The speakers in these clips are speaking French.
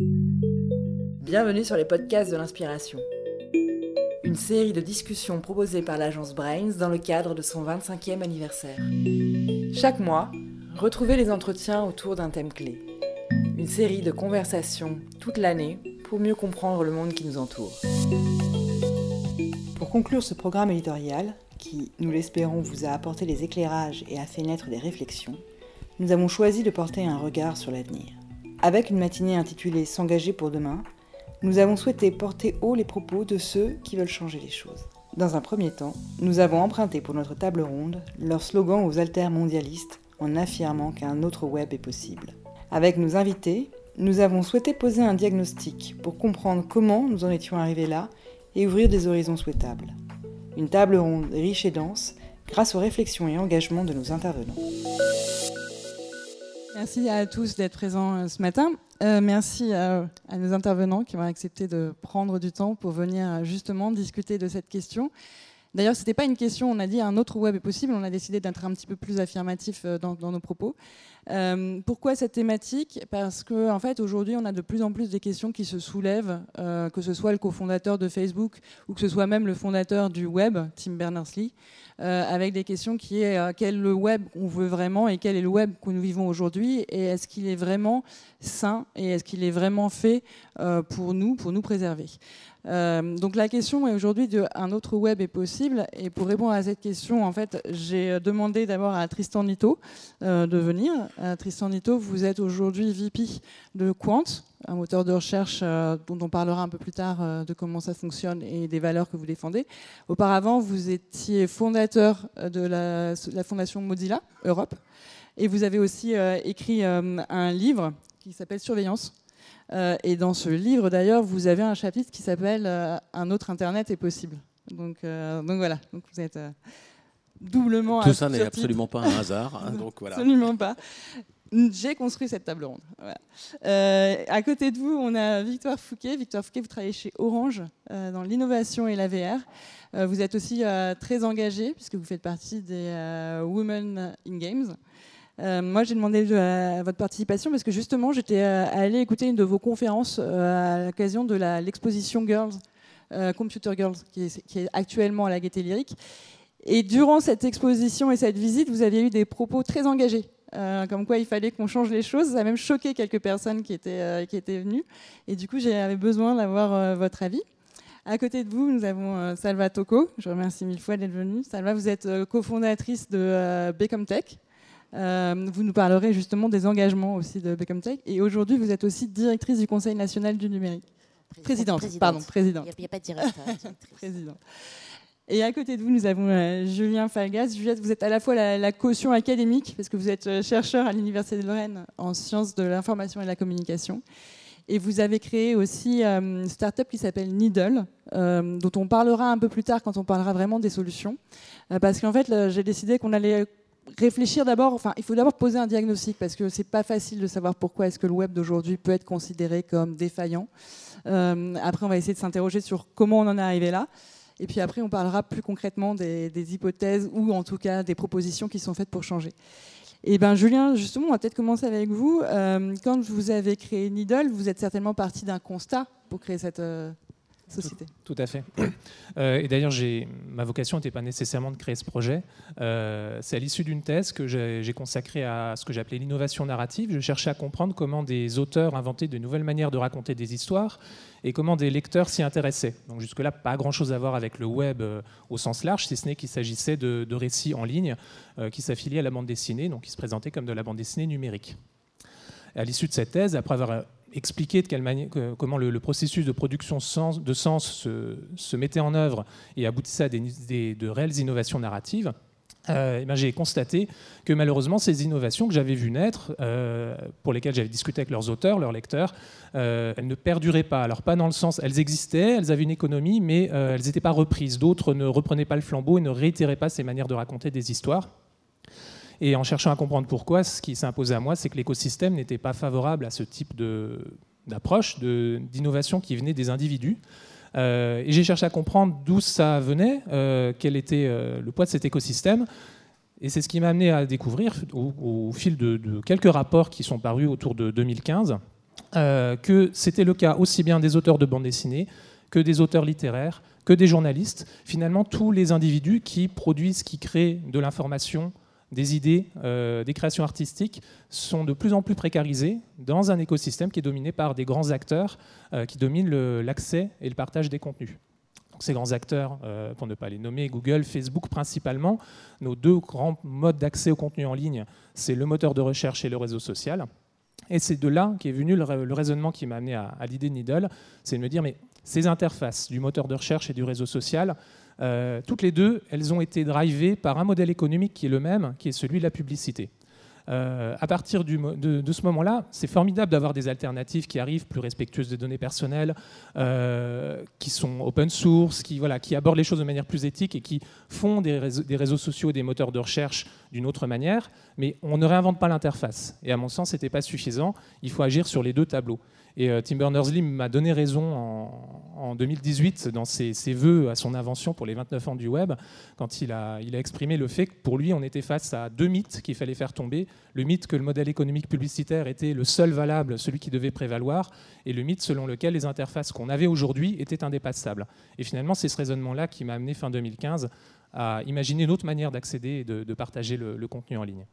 Bienvenue sur les podcasts de l'inspiration. Une série de discussions proposées par l'agence Brains dans le cadre de son 25e anniversaire. Chaque mois, retrouvez les entretiens autour d'un thème clé. Une série de conversations toute l'année pour mieux comprendre le monde qui nous entoure. Pour conclure ce programme éditorial, qui, nous l'espérons, vous a apporté les éclairages et a fait naître des réflexions, nous avons choisi de porter un regard sur l'avenir. Avec une matinée intitulée S'engager pour demain, nous avons souhaité porter haut les propos de ceux qui veulent changer les choses. Dans un premier temps, nous avons emprunté pour notre table ronde leur slogan aux mondialistes en affirmant qu'un autre web est possible. Avec nos invités, nous avons souhaité poser un diagnostic pour comprendre comment nous en étions arrivés là et ouvrir des horizons souhaitables. Une table ronde riche et dense grâce aux réflexions et engagements de nos intervenants. Merci à tous d'être présents euh, ce matin. Euh, merci à, nos intervenants qui ont accepté de prendre du temps pour venir euh, justement discuter de cette question. D'ailleurs, ce n'était pas une question, on a dit un autre web est possible, on a décidé d'être un petit peu plus affirmatif dans, nos propos. pourquoi cette thématique? Parce qu'en en fait, aujourd'hui, on a de plus en plus des questions qui se soulèvent, que ce soit le cofondateur de Facebook ou que ce soit même le fondateur du web, Tim Berners-Lee. Euh, avec des questions qui est euh, quel le web qu'on veut vraiment et quel est le web que nous vivons aujourd'hui et est-ce qu'il est vraiment sain et est-ce qu'il est vraiment fait euh, pour nous, pour nous préserver? Donc la question est aujourd'hui un autre web est possible et pour répondre à cette question, en fait, j'ai demandé d'abord à Tristan Nito de venir. Tristan Nito, vous êtes aujourd'hui VP de Quant, un moteur de recherche euh, dont on parlera un peu plus tard euh, de comment ça fonctionne et des valeurs que vous défendez. Auparavant, vous étiez fondateur euh, de la, fondation Mozilla Europe et vous avez aussi écrit un livre qui s'appelle Surveillance. Et dans ce livre, d'ailleurs, vous avez un chapitre qui s'appelle Un autre Internet est possible. Donc, donc voilà, donc vous êtes doublement. Tout ça n'est absolument pas un hasard. Hein, donc voilà. Absolument pas. J'ai construit cette table ronde. Euh, à côté de vous, on a Victoire Fouquet. Victoire Fouquet, vous travaillez chez Orange euh, dans l'innovation et la VR. Euh, vous êtes aussi très engagé puisque vous faites partie des Women in Games. Moi, j'ai demandé votre participation parce que justement, j'étais allée écouter une de vos conférences à l'occasion de l'exposition Girls, Computer Girls, qui est, actuellement à la Gaîté Lyrique. Et durant cette exposition et cette visite, vous aviez eu des propos très engagés euh, comme quoi il fallait qu'on change les choses. Ça a même choqué quelques personnes qui étaient, euh, qui étaient venues. Et du coup, j'avais besoin d'avoir euh, votre avis. À côté de vous, nous avons Salva Toko. Je remercie mille fois d'être venue. Salva, vous êtes cofondatrice de Becomtech. Vous nous parlerez justement des engagements aussi de Becomtech. Et aujourd'hui, vous êtes aussi directrice du Conseil national du numérique. Présidente, pardon, présidente. Il n'y a, pas de directeur. présidente. Et à côté de vous, nous avons euh, Julien Falgas. Juliette, vous êtes à la fois la, caution académique, parce que vous êtes euh, chercheur à l'Université de Lorraine en sciences de l'information et de la communication. Et vous avez créé aussi euh, une start-up qui s'appelle Needle, dont on parlera un peu plus tard quand on parlera vraiment des solutions. parce qu'en fait, j'ai décidé qu'on allait réfléchir d'abord, enfin, il faut d'abord poser un diagnostic, parce que c'est pas facile de savoir pourquoi est-ce que le web d'aujourd'hui peut être considéré comme défaillant. après, on va essayer de s'interroger sur comment on en est arrivé là. Et puis après, on parlera plus concrètement des, hypothèses ou en tout cas des propositions qui sont faites pour changer. Et ben Julien, justement, on va peut-être commencer avec vous. Euh, quand vous avez créé Needle, vous êtes certainement parti d'un constat pour créer cette, euh, société. Tout, à fait. Euh, et d'ailleurs, ma vocation n'était pas nécessairement de créer ce projet. Euh, c'est à l'issue d'une thèse que j'ai consacrée à ce que j'appelais l'innovation narrative. Je cherchais à comprendre comment des auteurs inventaient de nouvelles manières de raconter des histoires et comment des lecteurs s'y intéressaient. Donc jusque-là, pas grand-chose à voir avec le web euh, au sens large, si ce n'est qu'il s'agissait de, récits en ligne qui s'affiliaient à la bande dessinée, donc qui se présentaient comme de la bande dessinée numérique. à l'issue de cette thèse, après avoir expliquer de quelle manière, comment le, processus de production de sens se, mettait en œuvre et aboutissait à des, de réelles innovations narratives, euh, ben, j'ai constaté que malheureusement ces innovations que j'avais vues naître, euh, pour lesquelles j'avais discuté avec leurs auteurs, leurs lecteurs, euh, elles ne perduraient pas. Alors pas dans le sens, elles existaient, elles avaient une économie, mais elles n'étaient pas reprises. D'autres ne reprenaient pas le flambeau et ne réitéraient pas ces manières de raconter des histoires. Et en cherchant à comprendre pourquoi, ce qui s'imposait à moi, c'est que l'écosystème n'était pas favorable à ce type d'approche, d'innovation qui venait des individus. Euh, et j'ai cherché à comprendre d'où ça venait, euh, quel était euh, le poids de cet écosystème. Et c'est ce qui m'a amené à découvrir, au, fil de, quelques rapports qui sont parus autour de 2015, que c'était le cas aussi bien des auteurs de bande dessinée que des auteurs littéraires, que des journalistes, finalement tous les individus qui produisent, qui créent de l'information, des idées, euh, des créations artistiques sont de plus en plus précarisées dans un écosystème qui est dominé par des grands acteurs euh, qui dominent l'accès et le partage des contenus. Ces grands acteurs, euh, pour ne pas les nommer, Google, Facebook principalement, nos deux grands modes d'accès au contenu en ligne, c'est le moteur de recherche et le réseau social. Et c'est de là qu'est venu le, raisonnement qui m'a amené à, à l'idée de Needle, c'est de me dire, mais ces interfaces du moteur de recherche et du réseau social, euh, toutes les deux, elles ont été drivées par un modèle économique qui est le même, qui est celui de la publicité. Euh, à partir de, ce moment-là, c'est formidable d'avoir des alternatives qui arrivent, plus respectueuses des données personnelles, euh, qui sont open source, qui, voilà, qui abordent les choses de manière plus éthique et qui font des réseaux, des réseaux sociaux, des moteurs de recherche d'une autre manière. Mais on ne réinvente pas l'interface. Et à mon sens, ce n'était pas suffisant. Il faut agir sur les deux tableaux. Et euh, Tim Berners-Lee m'a donné raison en, 2018 dans ses, vœux à son invention pour les 29 ans du web, quand il a exprimé le fait que pour lui, on était face à deux mythes qu'il fallait faire tomber. Le mythe que le modèle économique publicitaire était le seul valable, celui qui devait prévaloir, et le mythe selon lequel les interfaces qu'on avait aujourd'hui étaient indépassables. Et finalement, c'est ce raisonnement-là qui m'a amené fin 2015 à imaginer une autre manière d'accéder et de, partager le contenu en ligne.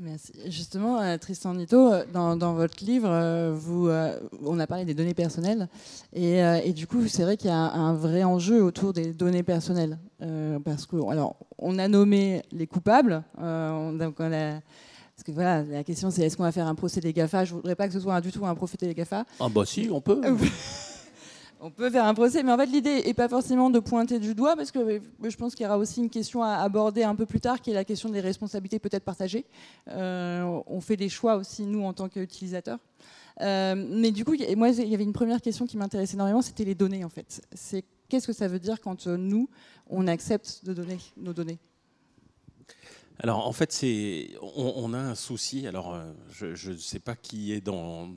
Merci. Justement, euh, Tristan Nito, euh, dans, votre livre, euh, vous, on a parlé des données personnelles. Et, du coup, c'est vrai qu'il y a un, vrai enjeu autour des données personnelles. parce que, alors, on a nommé les coupables. donc parce que voilà, la question c'est est-ce qu'on va faire un procès des GAFA? Je ne voudrais pas que ce soit du tout un procès des GAFA. Ah bah si, on peut. On peut faire un procès, mais en fait l'idée n'est pas forcément de pointer du doigt, parce que je pense qu'il y aura aussi une question à aborder un peu plus tard, qui est la question des responsabilités peut-être partagées. Euh, on fait des choix aussi, nous, en tant qu'utilisateurs. Euh, mais du coup, moi, il y avait une première question qui m'intéressait énormément, c'était les données, en fait. C'est qu'est-ce que ça veut dire quand euh, nous, on accepte de donner nos données? Alors en fait, on, a un souci. Alors euh, je ne sais pas qui est dans,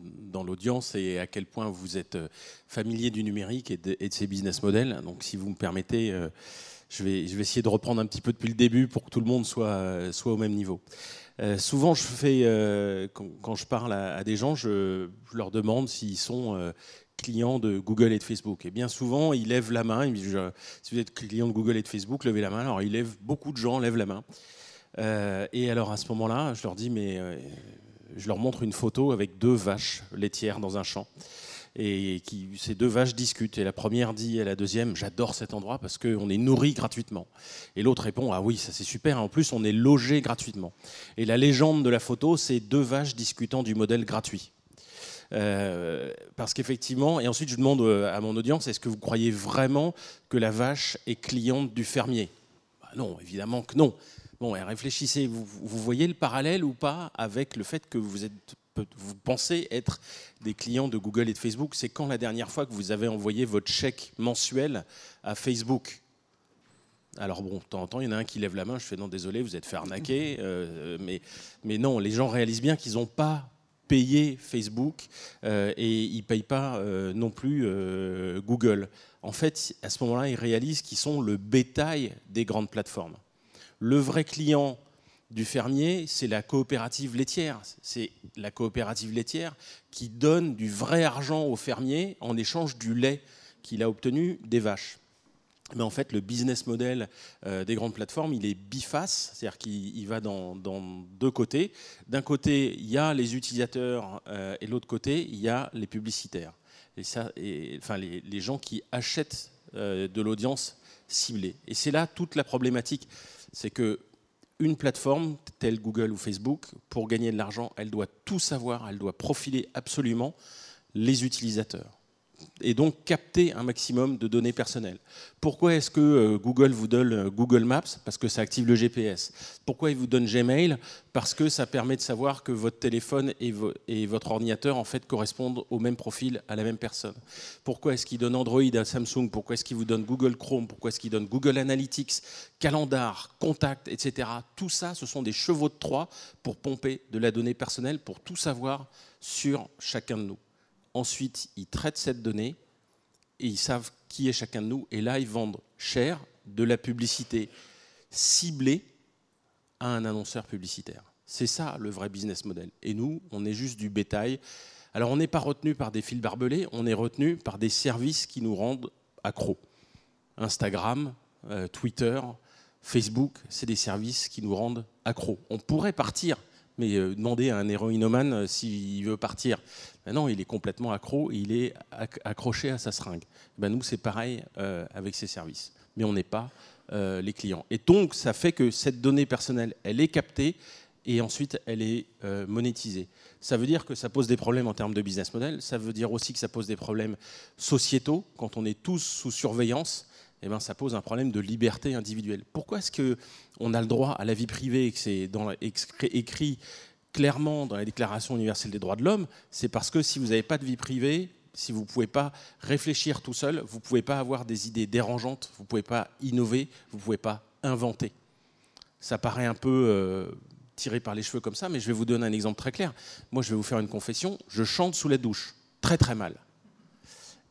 l'audience et à quel point vous êtes euh, familier du numérique et de, ses business models. Donc si vous me permettez, euh, je, vais, essayer de reprendre un petit peu depuis le début pour que tout le monde soit, au même niveau. souvent, quand, je parle à, des gens, je, leur demande s'ils sont clients de Google et de Facebook. Et bien souvent, ils lèvent la main. Ils disent, si vous êtes client de Google et de Facebook, levez la main. Alors, ils lèvent, beaucoup de gens lèvent la main. Euh, et alors à ce moment-là, je leur dis, mais euh, je leur montre une photo avec deux vaches laitières dans un champ. Et qui, ces deux vaches discutent. Et la première dit à la deuxième, j'adore cet endroit parce qu'on est nourri gratuitement. Et l'autre répond, ah oui, ça c'est super. En plus, on est logé gratuitement. Et la légende de la photo, c'est deux vaches discutant du modèle gratuit. Euh, parce qu'effectivement, et ensuite je demande à mon audience, est-ce que vous croyez vraiment que la vache est cliente du fermier? Bah Non, évidemment que non. Bon, réfléchissez, vous, voyez le parallèle ou pas avec le fait que vous, êtes, vous pensez être des clients de Google et de Facebook? C'est quand la dernière fois que vous avez envoyé votre chèque mensuel à Facebook? Alors bon, de temps en temps, il y en a un qui lève la main, je fais non, désolé, vous êtes fait arnaquer. Euh, mais, mais non, les gens réalisent bien qu'ils n'ont pas payé Facebook euh, et ils ne payent pas euh, non plus Google. En fait, à ce moment-là, ils réalisent qu'ils sont le bétail des grandes plateformes. Le vrai client du fermier, c'est la coopérative laitière. C'est la coopérative laitière qui donne du vrai argent au fermier en échange du lait qu'il a obtenu des vaches. Mais en fait, le business model euh, des grandes plateformes, il est biface, c'est-à-dire qu'il va dans, deux côtés. D'un côté, il y a les utilisateurs euh, et de l'autre côté, il y a les publicitaires. Et enfin, les, gens qui achètent euh, de l'audience ciblée. Et c'est là toute la problématique c'est que une plateforme telle Google ou Facebook, pour gagner de l'argent, elle doit tout savoir, elle doit profiler absolument les utilisateurs et donc capter un maximum de données personnelles. Pourquoi est-ce que euh, Google vous donne euh, Google Maps? Parce que ça active le GPS. Pourquoi il vous donne Gmail? Parce que ça permet de savoir que votre téléphone et, votre ordinateur en fait correspondent au même profil, à la même personne. Pourquoi est-ce qu'il donne Android à Samsung? Pourquoi est-ce qu'il vous donne Google Chrome? Pourquoi est-ce qu'il donne Google Analytics, Calendar, Contact, etc. Tout ça, ce sont des chevaux de Troie pour pomper de la donnée personnelle, pour tout savoir sur chacun de nous. Ensuite, ils traitent cette donnée et ils savent qui est chacun de nous. Et là, ils vendent cher de la publicité ciblée à un annonceur publicitaire. C'est ça le vrai business model. Et nous, on est juste du bétail Alors on n'est pas retenu par des fils barbelés, on est retenu par des services qui nous rendent accros. Instagram, euh, Twitter, Facebook, c'est des services qui nous rendent accros. On pourrait partir, mais euh, demander à un héroïnomane euh, s'il veut partir. non, il est complètement accro, il est accroché à sa seringue. Ben nous, c'est pareil avec ces services, mais on n'est pas les clients. Et donc, ça fait que cette donnée personnelle, elle est captée et ensuite elle est monétisée. Ça veut dire que ça pose des problèmes en termes de business model, ça veut dire aussi que ça pose des problèmes sociétaux quand on est tous sous surveillance eh ben, ça pose un problème de liberté individuelle. Pourquoi est-ce qu'on a le droit à la vie privée et que c'est écrit clairement dans la Déclaration universelle des droits de l'homme C'est parce que si vous n'avez pas de vie privée, si vous ne pouvez pas réfléchir tout seul, vous ne pouvez pas avoir des idées dérangeantes, vous ne pouvez pas innover, vous ne pouvez pas inventer. Ça paraît un peu euh, tiré par les cheveux comme ça, mais je vais vous donner un exemple très clair. Moi, je vais vous faire une confession. Je chante sous la douche, très très mal.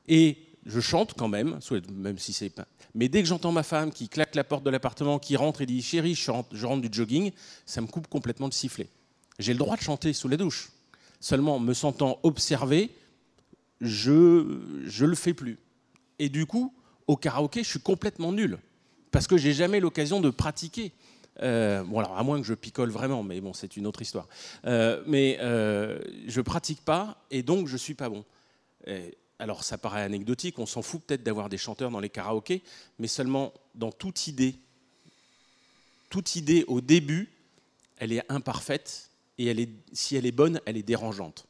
Et je chante quand même, même si c'est pas. Mais dès que j'entends ma femme qui claque la porte de l'appartement, qui rentre et dit Chérie, je rentre, je du jogging, ça me coupe complètement de sifflet. J'ai le droit de chanter sous la douche. Seulement, me sentant observé, je ne le fais plus. Et du coup, au karaoké, je suis complètement nul. Parce que j'ai jamais l'occasion de pratiquer. Euh, bon, alors, à moins que je picole vraiment, mais bon, c'est une autre histoire. Euh, mais euh, je pratique pas, et donc je suis pas bon alors ça paraît anecdotique, on s'en fout peut-être d'avoir des chanteurs dans les karaokés, mais seulement dans toute idée, toute idée au début, elle est imparfaite et si elle est bonne, elle est dérangeante.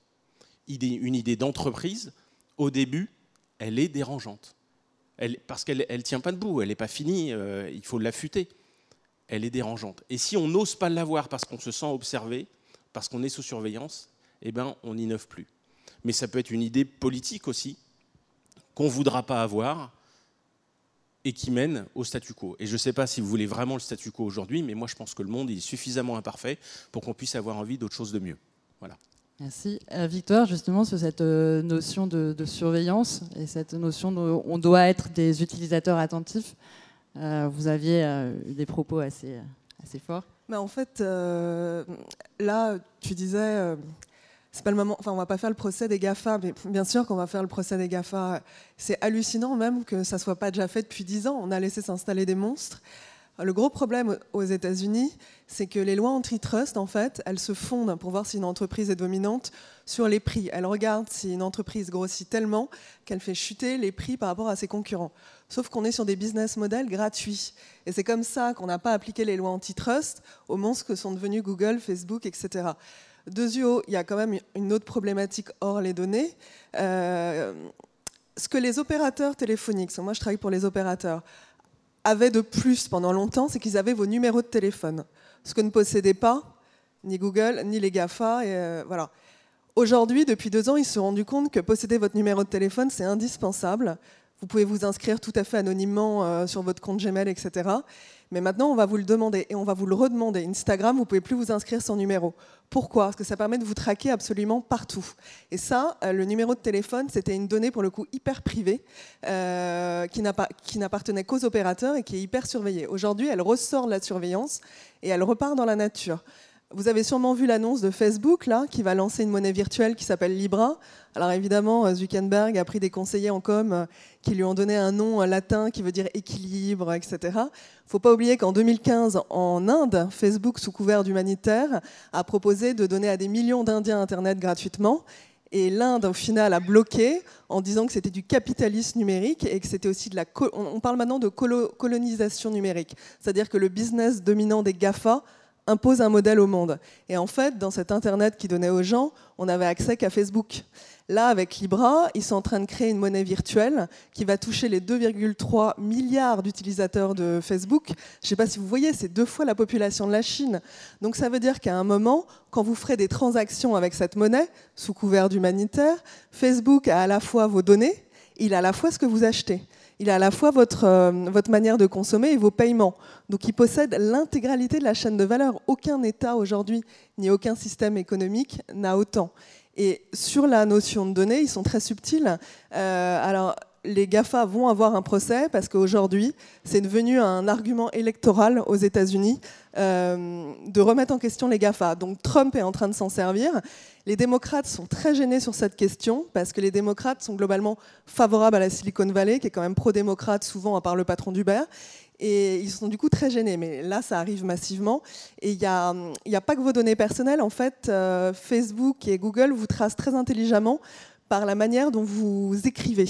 une idée d'entreprise, au début, elle est dérangeante. parce qu'elle ne tient pas debout, elle n'est pas finie, euh, il faut l'affûter. Elle est dérangeante. Et si on n'ose pas l'avoir parce qu'on se sent observé, parce qu'on est sous surveillance, eh ben, on n'innove plus mais ça peut être une idée politique aussi qu'on ne voudra pas avoir et qui mène au statu quo. Et je ne sais pas si vous voulez vraiment le statu quo aujourd'hui, mais moi je pense que le monde est suffisamment imparfait pour qu'on puisse avoir envie d'autre chose de mieux. Voilà. Merci. Euh, Victoire, justement, sur cette euh, notion de, surveillance et cette notion on doit être des utilisateurs attentifs, euh, vous aviez eu des propos assez, assez forts. Mais en fait, là, tu disais c'est pas le moment. Enfin, on va pas faire le procès des Gafa, mais bien sûr qu'on va faire le procès des Gafa. C'est hallucinant même que ça soit pas déjà fait depuis dix ans. On a laissé s'installer des monstres. Le gros problème aux États-Unis, c'est que les lois antitrust, en fait, elles se fondent pour voir si une entreprise est dominante sur les prix. Elles regardent si une entreprise grossit tellement qu'elle fait chuter les prix par rapport à ses concurrents. Sauf qu'on est sur des business models gratuits. Et c'est comme ça qu'on n'a pas appliqué les lois antitrust aux monstres que sont devenus Google, Facebook, etc. Deuxièmement, il y a quand même une autre problématique hors les données. Euh, ce que les opérateurs téléphoniques, moi je travaille pour les opérateurs, avaient de plus pendant longtemps, c'est qu'ils avaient vos numéros de téléphone. Ce que ne possédaient pas ni Google, ni les GAFA. Et euh, voilà. Aujourd'hui, depuis deux ans, ils se sont rendus compte que posséder votre numéro de téléphone, c'est indispensable. Vous pouvez vous inscrire tout à fait anonymement euh, sur votre compte Gmail, etc. Mais maintenant, on va vous le demander et on va vous le redemander. Instagram, vous pouvez plus vous inscrire sans numéro. Pourquoi? Parce que ça permet de vous traquer absolument partout. Et ça, euh, le numéro de téléphone, c'était une donnée pour le coup hyper privée euh, qui n'appartenait qu'aux opérateurs et qui est hyper surveillée. Aujourd'hui, elle ressort de la surveillance et elle repart dans la nature. Vous avez sûrement vu l'annonce de Facebook là, qui va lancer une monnaie virtuelle qui s'appelle Libra. Alors évidemment, euh, Zuckerberg a pris des conseillers en com euh, qui lui ont donné un nom euh, latin qui veut dire équilibre, etc. Il faut pas oublier qu'en 2015, en Inde, Facebook, sous couvert d'humanitaire, a proposé de donner à des millions d'Indiens Internet gratuitement. Et l'Inde, au final, a bloqué en disant que c'était du capitalisme numérique et que c'était aussi de la. On parle maintenant de colonisation numérique. C'est-à-dire que le business dominant des GAFA impose un modèle au monde. Et en fait, dans cet Internet qui donnait aux gens, on n'avait accès qu'à Facebook. Là, avec Libra, ils sont en train de créer une monnaie virtuelle qui va toucher les 2,3 milliards d'utilisateurs de Facebook. Je ne sais pas si vous voyez, c'est deux fois la population de la Chine. Donc ça veut dire qu'à un moment, quand vous ferez des transactions avec cette monnaie, sous couvert d'humanitaire, Facebook a à la fois vos données, il a à la fois ce que vous achetez il a à la fois votre, euh, votre manière de consommer et vos paiements. Donc il possède l'intégralité de la chaîne de valeur. Aucun État aujourd'hui, ni aucun système économique n'a autant. Et sur la notion de données, ils sont très subtils. Euh, alors, les GAFA vont avoir un procès parce qu'aujourd'hui, c'est devenu un argument électoral aux États-Unis euh, de remettre en question les GAFA. Donc Trump est en train de s'en servir. Les démocrates sont très gênés sur cette question parce que les démocrates sont globalement favorables à la Silicon Valley, qui est quand même pro-démocrate, souvent à part le patron d'Uber. Et ils sont du coup très gênés. Mais là, ça arrive massivement. Et il n'y a, pas que vos données personnelles. En fait, euh, Facebook et Google vous tracent très intelligemment par la manière dont vous écrivez.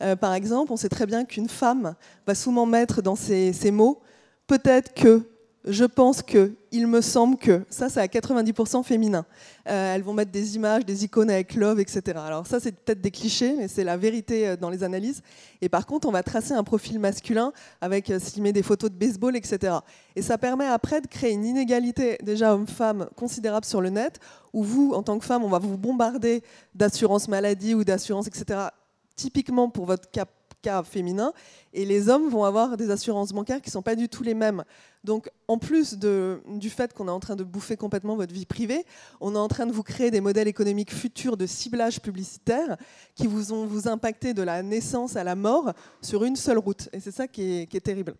Euh, par exemple, on sait très bien qu'une femme va souvent mettre dans ses, ses mots peut-être que, je pense que, il me semble que. Ça, c'est à 90% féminin. Euh, elles vont mettre des images, des icônes avec love, etc. Alors ça, c'est peut-être des clichés, mais c'est la vérité euh, dans les analyses. Et par contre, on va tracer un profil masculin avec, euh, s'il met des photos de baseball, etc. Et ça permet après de créer une inégalité déjà homme-femme considérable sur le net, où vous, en tant que femme, on va vous bombarder d'assurance maladie ou d'assurance, etc. Typiquement pour votre cap féminin, et les hommes vont avoir des assurances bancaires qui ne sont pas du tout les mêmes. Donc, en plus de, du fait qu'on est en train de bouffer complètement votre vie privée, on est en train de vous créer des modèles économiques futurs de ciblage publicitaire qui vous ont vous impacté de la naissance à la mort sur une seule route. Et c'est ça qui est, qui est terrible.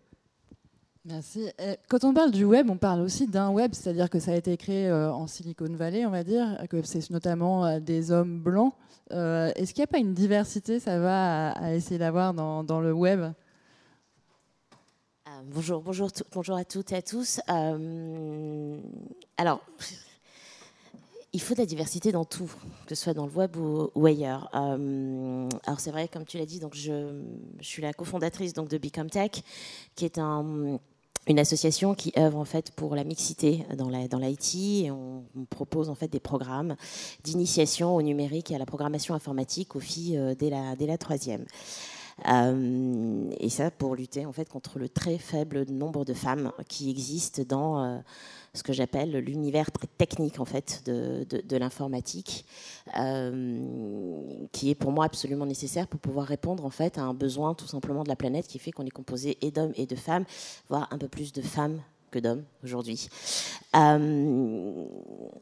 Merci. Quand on parle du web, on parle aussi d'un web, c'est-à-dire que ça a été créé euh, en Silicon Valley, on va dire, que c'est notamment euh, des hommes blancs. Euh, est-ce qu'il n'y a pas une diversité, ça va, à essayer d'avoir dans, le web? Bonjour, bonjour, bonjour à toutes et à tous. alors, il faut de la diversité dans tout, que ce soit dans le web ou, ailleurs. alors c'est vrai, comme tu l'as dit, donc je, je, suis la cofondatrice donc de Become Tech, qui est un une association qui œuvre en fait pour la mixité dans la dans l'IT on, propose en fait des programmes d'initiation au numérique et à la programmation informatique aux filles euh, dès la dès la troisième. Euh, et ça pour lutter en fait contre le très faible nombre de femmes qui existent dans euh, ce que j'appelle l'univers très technique en fait de, de, l'informatique, euh, qui est pour moi absolument nécessaire pour pouvoir répondre en fait à un besoin tout simplement de la planète qui fait qu'on est composé et d'hommes et de femmes, voire un peu plus de femmes que d'hommes aujourd'hui. Euh,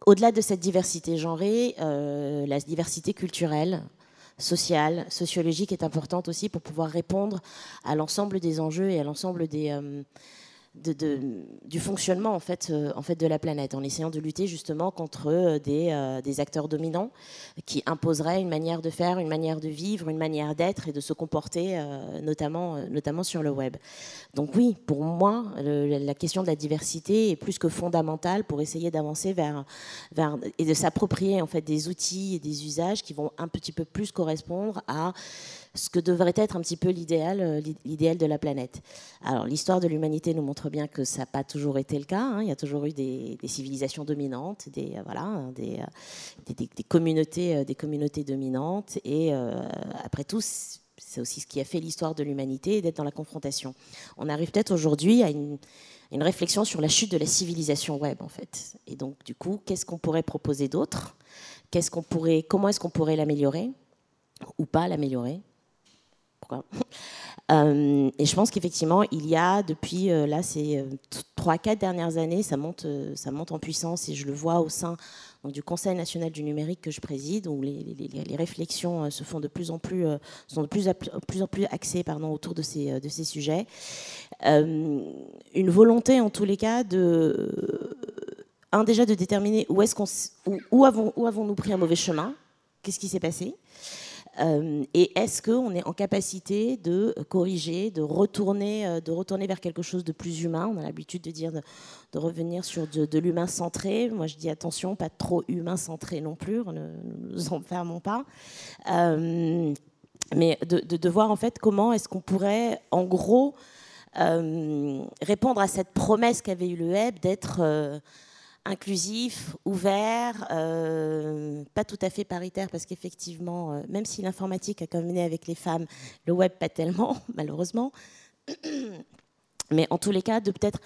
au-delà de cette diversité genrée, euh, la diversité culturelle, sociale, sociologique est importante aussi pour pouvoir répondre à l'ensemble des enjeux et à l'ensemble des du fonctionnement en fait, euh, en fait de la planète, en essayant de lutter justement contre euh, des, euh, des, acteurs dominants qui imposeraient une manière de faire, une manière de vivre, une manière d'être et de se comporter, notamment, notamment sur le web. Donc oui, pour moi, la question de la diversité est plus que fondamentale pour essayer d'avancer vers, vers et de s'approprier en fait des outils et des usages qui vont un petit peu plus correspondre à ce que devrait être un petit peu l'idéal, euh, l'idéal de la planète. Alors l'histoire de l'humanité nous montre bien que ça n'a pas toujours été le cas. Hein. Il y a toujours eu des, civilisations dominantes, des, euh, euh, communautés, dominantes. Et après tout, c'est aussi ce qui a fait l'histoire de l'humanité, d'être dans la confrontation. On arrive peut-être aujourd'hui à une, réflexion sur la chute de la civilisation web, en fait. Et donc, du coup, qu'est-ce qu'on pourrait proposer d'autre? Comment est-ce qu'on pourrait l'améliorer? Ou pas l'améliorer? euh, et je pense qu'effectivement, il y a depuis euh, là ces 3-4 euh, dernières années, ça monte, ça monte en puissance et je le vois au sein du Conseil national du numérique que je préside, où les, les, réflexions se font de plus en plus, sont de plus, plus en plus axées pardon, autour de ces, de ces sujets. une volonté en tous les cas de, un déjà de déterminer où est-ce qu'on, où, où avons, où avons-nous pris un mauvais chemin, qu'est-ce qui s'est passé. Euh, et est-ce qu'on est en capacité de corriger, de retourner, euh, de retourner vers quelque chose de plus humain? On a l'habitude de dire de, revenir sur de, l'humain centré. Moi, je dis attention, pas trop humain centré non plus, ne nous enfermons pas. Euh, mais de, voir en fait comment est-ce qu'on pourrait, en gros, répondre à cette promesse qu'avait eu le web d'être inclusif, ouvert, euh, pas tout à fait paritaire, parce qu'effectivement, euh, même si l'informatique a combiné avec les femmes, le web pas tellement, malheureusement. Mais en tous les cas, de peut-être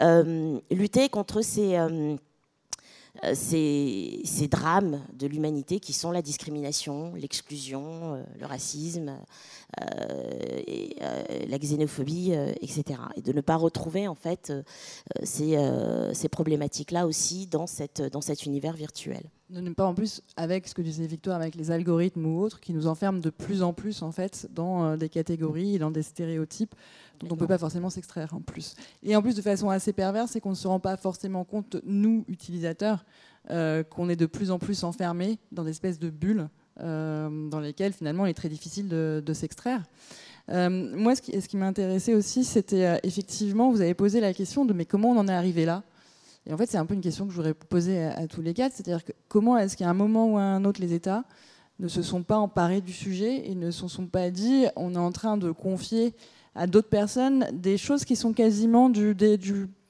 euh, lutter contre ces ces, ces, drames de l'humanité qui sont la discrimination, l'exclusion, euh, le racisme, euh, la xénophobie, etc. Et de ne pas retrouver en fait ces, problématiques-là aussi dans cet univers virtuel. Ne pas en plus, avec ce que disait Victoire, avec les algorithmes ou autres, qui nous enferment de plus en plus en fait dans euh, des catégories, dans des stéréotypes dont on ne peut pas forcément s'extraire en plus. Et en plus de façon assez perverse, c'est qu'on ne se rend pas forcément compte, nous, utilisateurs, euh, qu'on est de plus en plus enfermés dans des espèces de bulles euh, dans lesquelles finalement il est très difficile de, s'extraire. moi, ce qui, ce qui m'intéressait aussi, c'était effectivement, vous avez posé la question de mais comment on en est arrivé là? Et en fait, c'est un peu une question que je voudrais poser à, tous les quatre, c'est-à-dire comment est-ce qu'à un moment ou à un autre, les États ne se sont pas emparés du sujet et ne se sont pas dit on est en train de confier à d'autres personnes des choses qui sont quasiment du,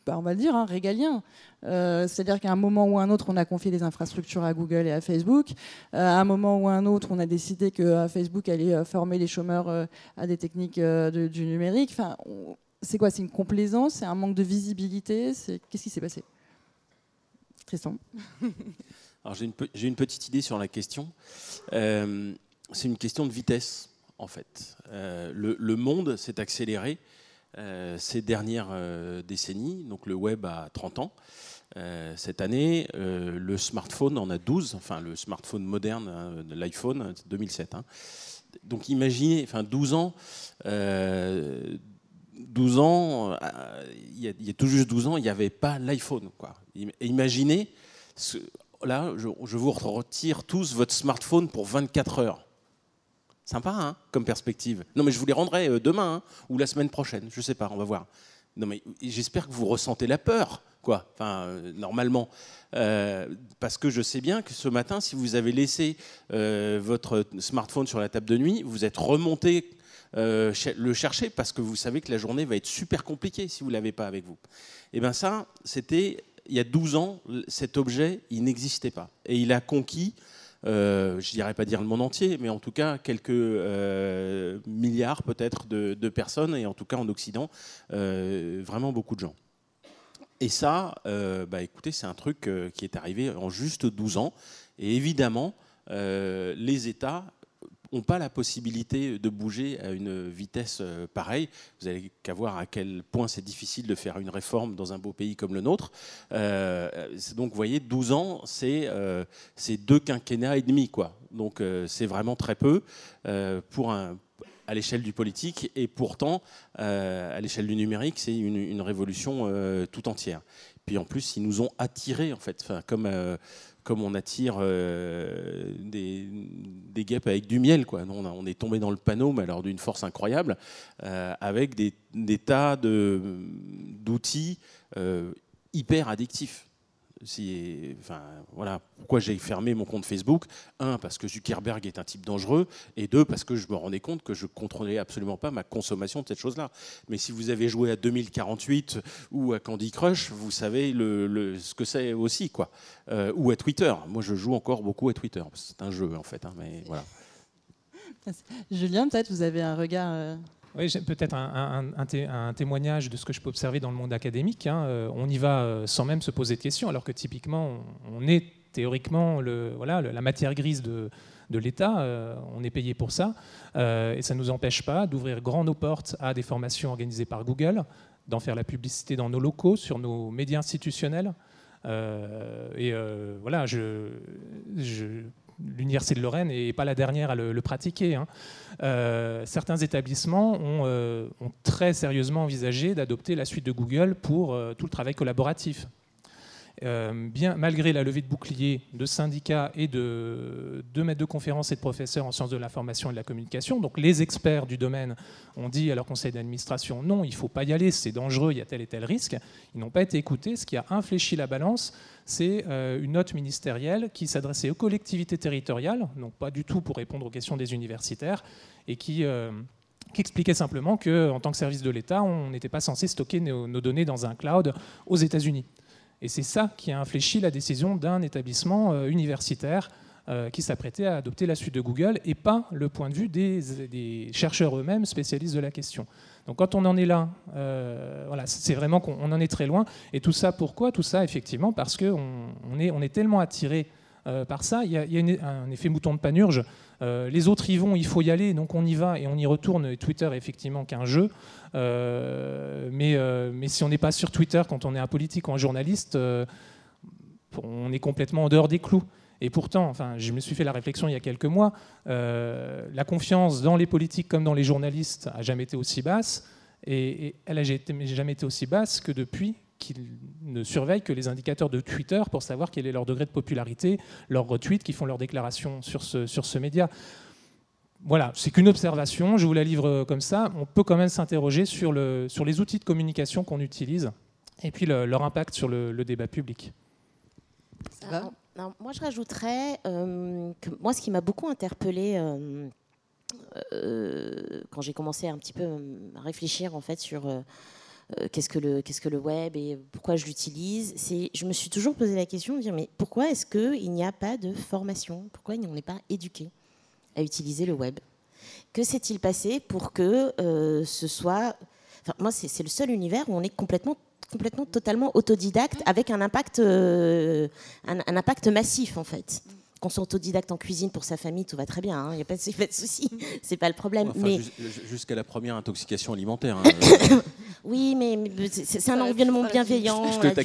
bah, on va le dire, hein, régalien. Euh, c'est-à-dire qu'à un moment ou à un autre, on a confié des infrastructures à Google et à Facebook. Euh, à un moment ou à un autre, on a décidé que euh, Facebook allait former les chômeurs à des techniques du numérique. Enfin, c'est quoi? C'est une complaisance? C'est un manque de visibilité? Qu'est-ce qui s'est passé? Alors j'ai une, petite idée sur la question. Euh, c'est une question de vitesse, en fait. Euh, le, monde s'est accéléré euh, ces dernières décennies. Donc le web a 30 ans. cette année, le smartphone en a 12, enfin le smartphone moderne, hein, l'iPhone, 2007. Hein. Donc imaginez, enfin 12 ans, 12 ans, il y, a, tout juste 12 ans, il n'y avait pas l'iPhone. Imaginez, là, je, vous retire tous votre smartphone pour 24 heures. Sympa, hein, comme perspective. Non, mais je vous les rendrai euh, demain hein, ou la semaine prochaine. Je ne sais pas, on va voir. Non, mais j'espère que vous ressentez la peur, quoi. Enfin, euh, normalement, euh, parce que je sais bien que ce matin, si vous avez laissé votre smartphone sur la table de nuit, vous êtes remonté le chercher parce que vous savez que la journée va être super compliquée si vous l'avez pas avec vous. Et eh bien ça, c'était il y a 12 ans, cet objet, il n'existait pas. Et il a conquis, euh, je ne dirais pas dire le monde entier, mais en tout cas quelques euh, milliards peut-être de, personnes, et en tout cas en Occident, euh, vraiment beaucoup de gens. Et ça, bah, écoutez, c'est un truc qui est arrivé en juste 12 ans. Et évidemment, les États n'ont pas la possibilité de bouger à une vitesse euh, pareille. Vous avez qu'à voir à quel point c'est difficile de faire une réforme dans un beau pays comme le nôtre. Euh, donc, vous voyez, 12 ans, c'est euh, deux quinquennats et demi. Quoi. Donc, c'est vraiment très peu pour à l'échelle du politique et pourtant à l'échelle du numérique c'est une, révolution tout entière. Puis en plus ils nous ont attirés en fait, comme comme on attire euh, des, guêpes avec du miel. Quoi. On, est tombé dans le panneau, mais alors d'une force incroyable, euh, avec des, des tas d'outils euh, hyper addictifs enfin, voilà, pourquoi j'ai fermé mon compte Facebook? Un, parce que Zuckerberg est un type dangereux, et deux, parce que je me rendais compte que je contrôlais absolument pas ma consommation de cette chose-là. Mais si vous avez joué à 2048 ou à Candy Crush, vous savez le, ce que c'est aussi, quoi. Euh, ou à Twitter. Moi, je joue encore beaucoup à Twitter. C'est un jeu, en fait, hein, mais voilà. Julien, peut-être vous avez un regard. Oui, peut-être un, témoignage de ce que je peux observer dans le monde académique. Hein. Euh, on y va euh, sans même se poser de questions, alors que typiquement, on est théoriquement le, voilà, la matière grise de, de l'État, euh, on est payé pour ça, et ça ne nous empêche pas d'ouvrir grand nos portes à des formations organisées par Google, d'en faire la publicité dans nos locaux, sur nos médias institutionnels. et voilà, je, je l'Université de Lorraine n'est pas la dernière à le, pratiquer. Hein. Euh, certains établissements euh, ont, très sérieusement envisagé d'adopter la suite de Google pour euh, tout le travail collaboratif. Euh, bien, malgré la levée de boucliers de syndicats et de, maîtres de conférences et de professeurs en sciences de l'information et de la communication, donc les experts du domaine ont dit à leur conseil d'administration non, il ne faut pas y aller, c'est dangereux, il y a tel et tel risque. Ils n'ont pas été écoutés. Ce qui a infléchi la balance, c'est euh, une note ministérielle qui s'adressait aux collectivités territoriales, donc pas du tout pour répondre aux questions des universitaires, et qui euh, qui expliquait simplement qu'en tant que service de l'État, on n'était pas censé stocker nos, données dans un cloud aux États-Unis. Et c'est ça qui a infléchi la décision d'un établissement euh, universitaire euh, qui s'apprêtait à adopter la suite de Google et pas le point de vue des, chercheurs eux-mêmes spécialistes de la question. Donc quand on en est là, euh, voilà, c'est vraiment qu'on en est très loin. Et tout ça, pourquoi? Tout ça, effectivement, parce qu'on on est, tellement attiré par ça. Il y a, un effet mouton de panurge. Les autres y vont, il faut y aller, donc on y va et on y retourne. Twitter, effectivement, qu'un jeu. Euh, mais, euh, mais si on n'est pas sur Twitter quand on est un politique ou un journaliste, euh, on est complètement en dehors des clous. Et pourtant, enfin, je me suis fait la réflexion il y a quelques mois, euh, la confiance dans les politiques comme dans les journalistes a jamais été aussi basse, et, elle n'a jamais été aussi basse que depuis qu'ils ne surveillent que les indicateurs de Twitter pour savoir quel est leur degré de popularité, leurs retweets, qui font leurs déclarations sur ce, sur ce média. Voilà, c'est qu'une observation, je vous la livre comme ça. On peut quand même s'interroger sur, le, sur les outils de communication qu'on utilise et puis leur impact sur le, débat public. moi, je rajouterais euh, que moi, ce qui m'a beaucoup interpellé euh, euh, quand j'ai commencé un petit peu à réfléchir en fait sur qu'est-ce que le qu'est-ce que le web et pourquoi je l'utilise, c'est je me suis toujours posé la question de dire mais pourquoi est-ce qu'il n'y a pas de formation? Pourquoi on n'est pas éduqué à utiliser le web? Que s'est-il passé pour que ce soit Enfin, moi, c'est le seul univers où on est complètement complètement totalement autodidacte avec un impact, euh, un, impact massif en fait. Qu'on soit autodidacte en cuisine pour sa famille, tout va très bien, il hein, n'y a pas de, souci, c'est pas le problème. mais jusqu'à la première intoxication alimentaire. Hein. oui, mais, c'est un environnement bienveillant. Je, te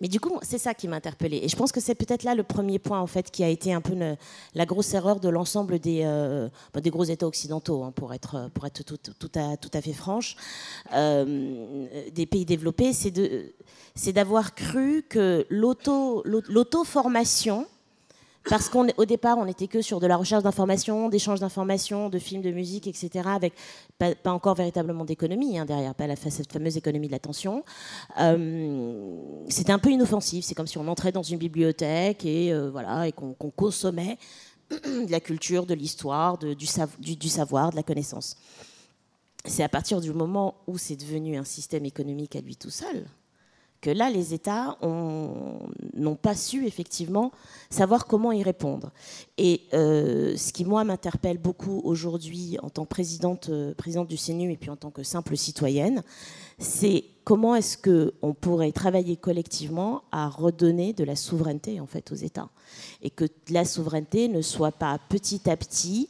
mais du coup, c'est ça qui m'a interpellée. Et je pense que c'est peut-être là le premier point, en fait, qui a été un peu la grosse erreur de l'ensemble des, euh, des gros États occidentaux, hein, pour être, pour être tout, tout, à, tout à fait franche, euh, des pays développés, c'est d'avoir cru que l'auto-formation, parce qu'au départ, on n'était que sur de la recherche d'informations, d'échange d'informations, de films, de musique, etc., avec pas, encore véritablement d'économie hein, derrière, pas la, cette fameuse économie de l'attention. Euh, c'était un peu inoffensif. C'est comme si on entrait dans une bibliothèque et euh, voilà et qu'on consommait de la culture, de l'histoire, du, savoir, de la connaissance. C'est à partir du moment où c'est devenu un système économique à lui tout seul que là, les États n'ont pas su effectivement savoir comment y répondre. Et euh, ce qui, moi, m'interpelle beaucoup aujourd'hui en tant que présidente, euh, du CNU et puis en tant que simple citoyenne, c'est comment est-ce qu'on pourrait travailler collectivement à redonner de la souveraineté en fait aux États. Et que la souveraineté ne soit pas petit à petit...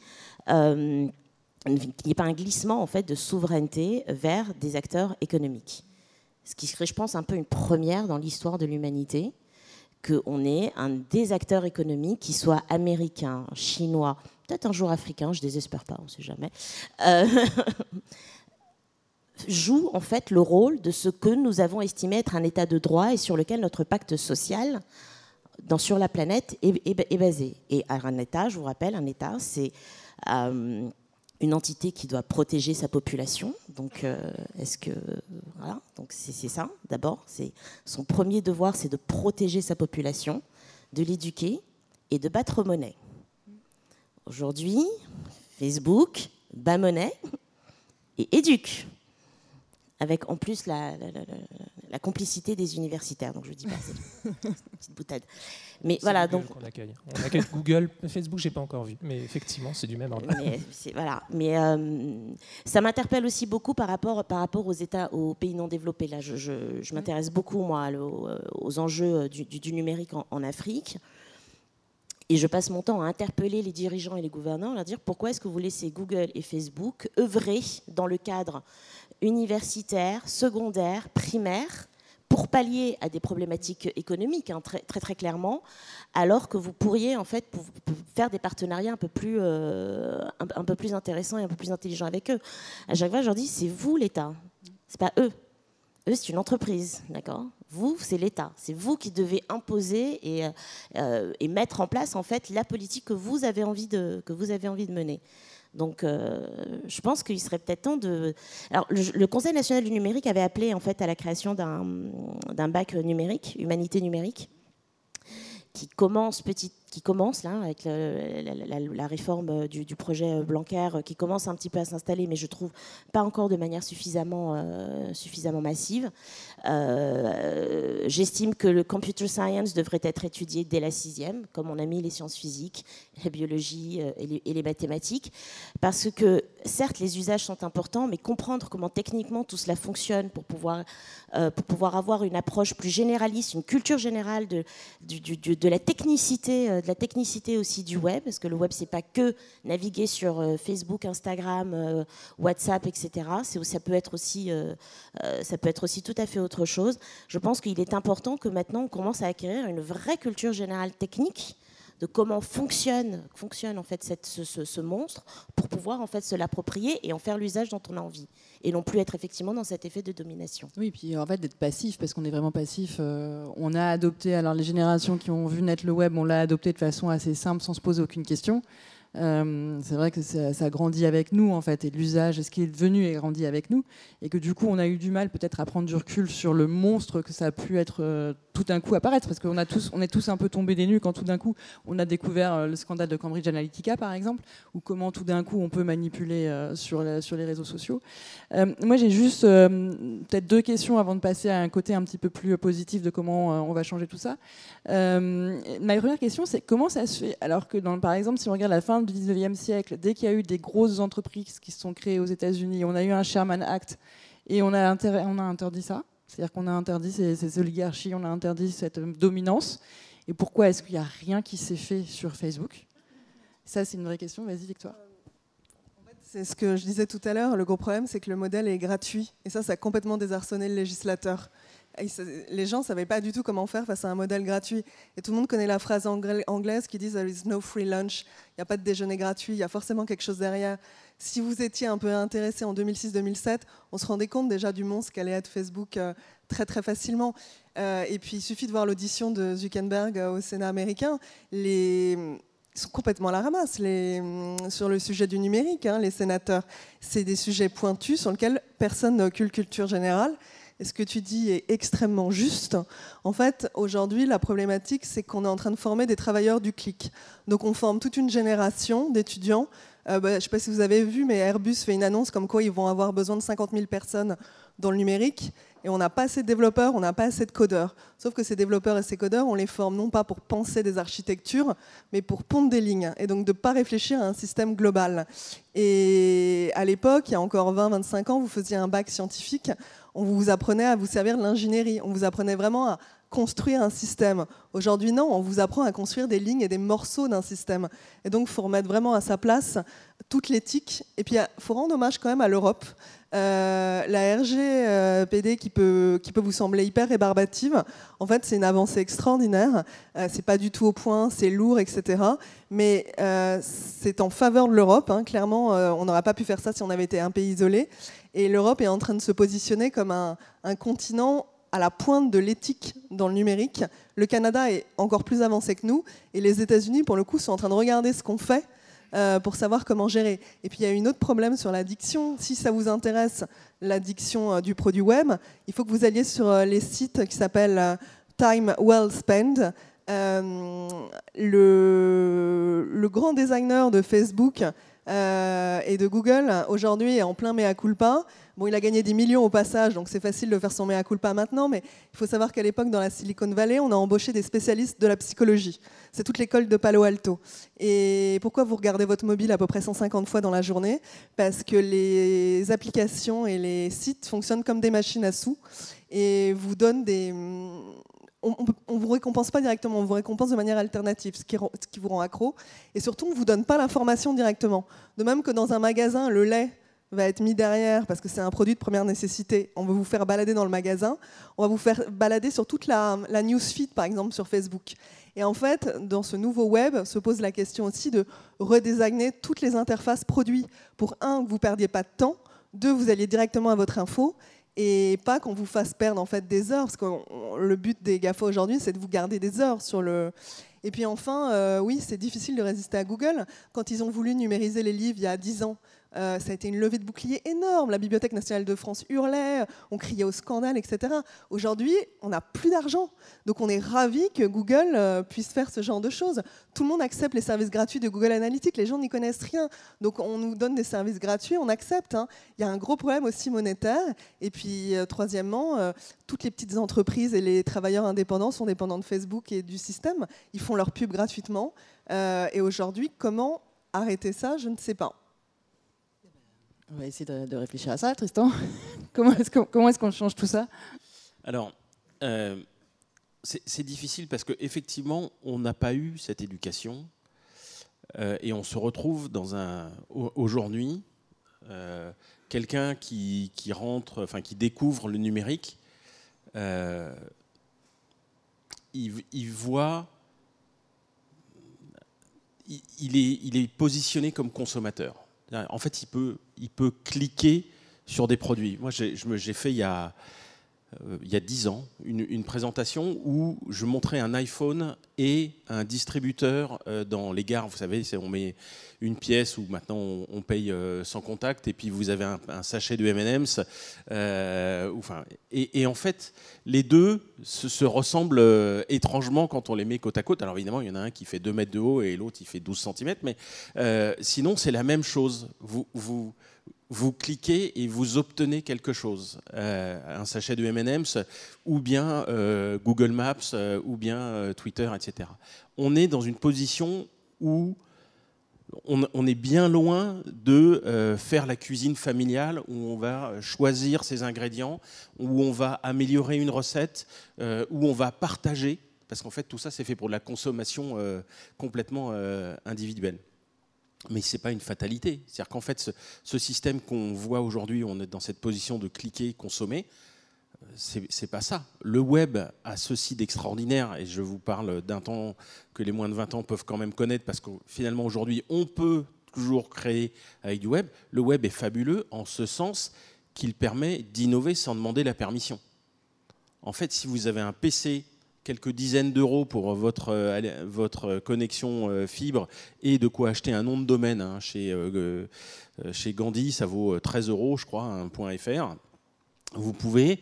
Euh, qu'il n'y ait pas un glissement en fait de souveraineté vers des acteurs économiques ce qui serait, je pense, un peu une première dans l'histoire de l'humanité, qu'on ait un des acteurs économiques qui soit américain, chinois, peut-être un jour africain, je désespère pas, on ne sait jamais, euh, joue en fait le rôle de ce que nous avons estimé être un état de droit et sur lequel notre pacte social sur la planète est, basé. Et un état, je vous rappelle, un état, c'est euh, une entité qui doit protéger sa population. Donc, euh, est-ce que voilà, donc c'est ça d'abord. Son premier devoir, c'est de protéger sa population, de l'éduquer et de battre monnaie. Aujourd'hui, Facebook bat monnaie et éduque avec en plus la, complicité des universitaires. Donc je dis pas, c'est une petite boutade. Mais voilà, donc on accueille. On accueille Google, Facebook, j'ai pas encore vu, mais effectivement, c'est du même ordre. Mais voilà, mais euh, ça m'interpelle aussi beaucoup par rapport par rapport aux États, aux pays non développés. Là, je, je, m'intéresse beaucoup moi aux, enjeux du, du numérique en, en Afrique. Et je passe mon temps à interpeller les dirigeants et les gouvernants, à leur dire pourquoi est-ce que vous laissez Google et Facebook œuvrer dans le cadre universitaire, secondaire, primaire, pour pallier à des problématiques économiques, hein, très, très, clairement, alors que vous pourriez en fait faire des partenariats un peu plus, euh, un, peu plus intéressants et un peu plus intelligents avec eux. À chaque fois, je leur dis, c'est vous l'État, c'est pas eux. Eux, c'est une entreprise, d'accord? Vous, c'est l'État. C'est vous qui devez imposer et, euh, et, mettre en place en fait la politique que vous avez envie de mener. Donc, euh, je pense qu'il serait peut-être temps de. Alors, le, Conseil national du numérique avait appelé en fait à la création d'un bac numérique, humanité numérique, qui commence petit qui commence là avec la, réforme du, projet Blanquer qui commence un petit peu à s'installer, mais je trouve pas encore de manière suffisamment, euh, suffisamment massive. Euh, j'estime que le computer science devrait être étudié dès la sixième, comme on a mis les sciences physiques, la biologie euh, et les, et les mathématiques, parce que certes les usages sont importants, mais comprendre comment techniquement tout cela fonctionne pour pouvoir, pour pouvoir avoir une approche plus généraliste, une culture générale de, de la technicité de la technicité aussi du web, parce que le web, c'est pas que naviguer sur Facebook, Instagram, WhatsApp, etc. Ça peut, être aussi, ça peut être aussi tout à fait autre chose. Je pense qu'il est important que maintenant, on commence à acquérir une vraie culture générale technique de comment fonctionne, fonctionne en fait cette, ce, monstre pour pouvoir en fait se l'approprier et en faire l'usage dont on a envie et non plus être effectivement dans cet effet de domination. Oui, puis en fait d'être passif parce qu'on est vraiment passif. Euh, on a adopté, alors les générations qui ont vu naître le web, on l'a adopté de façon assez simple sans se poser aucune question. Euh, c'est vrai que ça, ça, grandit avec nous en fait et l'usage, ce qui est devenu est grandi avec nous et que du coup on a eu du mal peut-être à prendre du recul sur le monstre que ça a pu être euh, tout d'un coup apparaître parce qu'on a tous, on est tous un peu tombés des nues quand tout d'un coup on a découvert euh, le scandale de Cambridge Analytica par exemple ou comment tout d'un coup on peut manipuler sur, les réseaux sociaux. moi j'ai juste peut-être deux questions avant de passer à un côté un petit peu plus positif de comment on va changer tout ça. ma première question c'est comment ça se fait? Alors que par exemple si on regarde la fin du 19e siècle, dès qu'il y a eu des grosses entreprises qui se sont créées aux États-Unis, on a eu un Sherman Act et on a, interdit ça. C'est-à-dire qu'on a interdit ces, oligarchies, on a interdit cette dominance. Et pourquoi est-ce qu'il n'y a rien qui s'est fait sur Facebook? Ça, c'est une vraie question. Vas-y, Victoire. C'est ce que je disais tout à l'heure. Le gros problème, c'est que le modèle est gratuit. Et ça, ça a complètement désarçonné le législateur les gens ne savaient pas du tout comment faire face à un modèle gratuit. Et tout le monde connaît la phrase anglaise qui dit There is no free lunch. Il n'y a pas de déjeuner gratuit, il y a forcément quelque chose derrière. Si vous étiez un peu intéressé en 2006-2007, on se rendait compte déjà du monstre qu'allait être Facebook euh, très très facilement. Euh, et puis il suffit de voir l'audition de Zuckerberg euh, au Sénat américain. Ils sont complètement à la ramasse les, sur le sujet du numérique, hein, les sénateurs. C'est des sujets pointus sur lesquels personne n'a aucune culture générale. Et ce que tu dis est extrêmement juste. En fait, aujourd'hui, la problématique, c'est qu'on est en train de former des travailleurs du clic. Donc, on forme toute une génération d'étudiants. Euh, bah, je ne sais pas si vous avez vu, mais Airbus fait une annonce comme quoi ils vont avoir besoin de 50 000 personnes dans le numérique. Et on n'a pas assez de développeurs, on n'a pas assez de codeurs. Sauf que ces développeurs et ces codeurs, on les forme non pas pour penser des architectures, mais pour pondre des lignes. Et donc de ne pas réfléchir à un système global. Et à l'époque, il y a encore 20-25 ans, vous faisiez un bac scientifique on vous apprenait à vous servir de l'ingénierie, on vous apprenait vraiment à construire un système. Aujourd'hui, non, on vous apprend à construire des lignes et des morceaux d'un système. Et donc, il faut remettre vraiment à sa place toute l'éthique. Et puis, il faut rendre hommage quand même à l'Europe. Euh, la RGPD qui peut, qui peut vous sembler hyper rébarbative, en fait, c'est une avancée extraordinaire. Euh, c'est pas du tout au point, c'est lourd, etc. Mais euh, c'est en faveur de l'Europe. Hein. Clairement, on n'aurait pas pu faire ça si on avait été un pays isolé. Et l'Europe est en train de se positionner comme un, continent à la pointe de l'éthique dans le numérique. Le Canada est encore plus avancé que nous, et les États-Unis, pour le coup, sont en train de regarder ce qu'on fait euh, pour savoir comment gérer. Et puis il y a un autre problème sur l'addiction. Si ça vous intéresse, l'addiction euh, du produit web, il faut que vous alliez sur euh, les sites qui s'appellent Time Well Spent. le, grand designer de Facebook euh, et de Google aujourd'hui en plein mea culpa. Bon, il a gagné des millions au passage, donc c'est facile de faire son mea culpa maintenant, mais il faut savoir qu'à l'époque, dans la Silicon Valley, on a embauché des spécialistes de la psychologie. C'est toute l'école de Palo Alto. Et pourquoi vous regardez votre mobile à peu près 150 fois dans la journée? Parce que les applications et les sites fonctionnent comme des machines à sous et vous donnent des, on ne vous récompense pas directement, on vous récompense de manière alternative, ce qui, vous rend accro. Et surtout, on ne vous donne pas l'information directement. De même que dans un magasin, le lait va être mis derrière parce que c'est un produit de première nécessité. On va vous faire balader dans le magasin, on va vous faire balader sur toute la, newsfeed, par exemple, sur Facebook. Et en fait, dans ce nouveau web, se pose la question aussi de redésigner toutes les interfaces produits pour, un, que vous ne perdiez pas de temps, deux, vous alliez directement à votre info, et pas qu'on vous fasse perdre en fait des heures, parce que le but des GAFA aujourd'hui, c'est de vous garder des heures sur le. Et puis enfin, euh, oui, c'est difficile de résister à Google. Quand ils ont voulu numériser les livres il y a 10 ans, euh, ça a été une levée de bouclier énorme. La Bibliothèque nationale de France hurlait, on criait au scandale, etc. Aujourd'hui, on n'a plus d'argent. Donc on est ravi que Google euh, puisse faire ce genre de choses. Tout le monde accepte les services gratuits de Google Analytics. Les gens n'y connaissent rien. Donc on nous donne des services gratuits, on accepte. Hein. Il y a un gros problème aussi monétaire. Et puis, euh, troisièmement, toutes les petites entreprises et les travailleurs indépendants sont dépendants de Facebook et du système. Ils font leur pub gratuitement. et aujourd'hui, comment arrêter ça? Je ne sais pas. On va essayer de, réfléchir à ça, Tristan. comment est-ce qu'on change tout ça? Alors, euh, c'est difficile parce qu'effectivement, on n'a pas eu cette éducation euh, et on se retrouve dans un aujourd'hui euh, quelqu'un qui, rentre, enfin qui découvre le numérique. Il, voit, il est positionné comme consommateur. En fait, il peut, cliquer sur des produits. Moi, j'ai fait il y a il y a dix ans, une, présentation où je montrais un iPhone et un distributeur euh, dans les gares. Vous savez, on met une pièce où maintenant on, paye euh, sans contact et puis vous avez un, sachet de M&M's. et, en fait, les deux se, ressemblent étrangement quand on les met côte à côte. Alors évidemment, il y en a un qui fait 2 mètres de haut et l'autre il fait 12 cm, mais sinon c'est la même chose. Vous, vous cliquez et vous obtenez quelque chose. Euh, un sachet de M&M's, ou bien euh, Google Maps, euh, ou bien Twitter, etc. On est dans une position où on, est bien loin de faire la cuisine familiale, où on va choisir ses ingrédients, où on va améliorer une recette, où on va partager, parce qu'en fait tout ça c'est fait pour la consommation complètement individuelle. Mais ce n'est pas une fatalité. C'est-à-dire qu'en fait, ce, système qu'on voit aujourd'hui, on est dans cette position de cliquer, consommer, c'est, n'est pas ça. Le web a ceci d'extraordinaire, et je vous parle d'un temps que les moins de 20 ans peuvent quand même connaître, parce que finalement aujourd'hui, on peut toujours créer avec du web. Le web est fabuleux en ce sens qu'il permet d'innover sans demander la permission. En fait, si vous avez un PC quelques dizaines d'euros pour votre, euh, votre connexion euh, fibre et de quoi acheter un nom de domaine hein, chez, euh, chez Gandhi, ça vaut 13 euros, je crois, un point .fr. Vous pouvez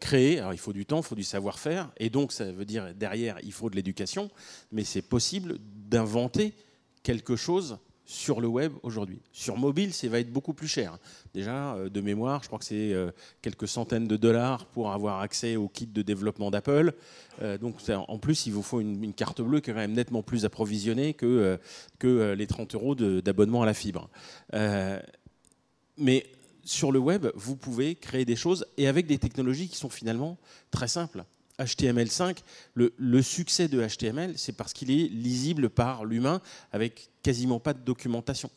créer, alors il faut du temps, il faut du savoir-faire, et donc ça veut dire derrière, il faut de l'éducation, mais c'est possible d'inventer quelque chose sur le web aujourd'hui. Sur mobile, ça va être beaucoup plus cher. Déjà, euh, de mémoire, je crois que c'est euh, quelques centaines de dollars pour avoir accès au kit de développement d'Apple. Euh, donc, en plus, il vous faut une, carte bleue qui est quand même nettement plus approvisionnée que, que les 30 euros d'abonnement à la fibre. mais sur le web, vous pouvez créer des choses et avec des technologies qui sont finalement très simples. HTML5, le, succès de HTML, c'est parce qu'il est lisible par l'humain avec quasiment pas de documentation.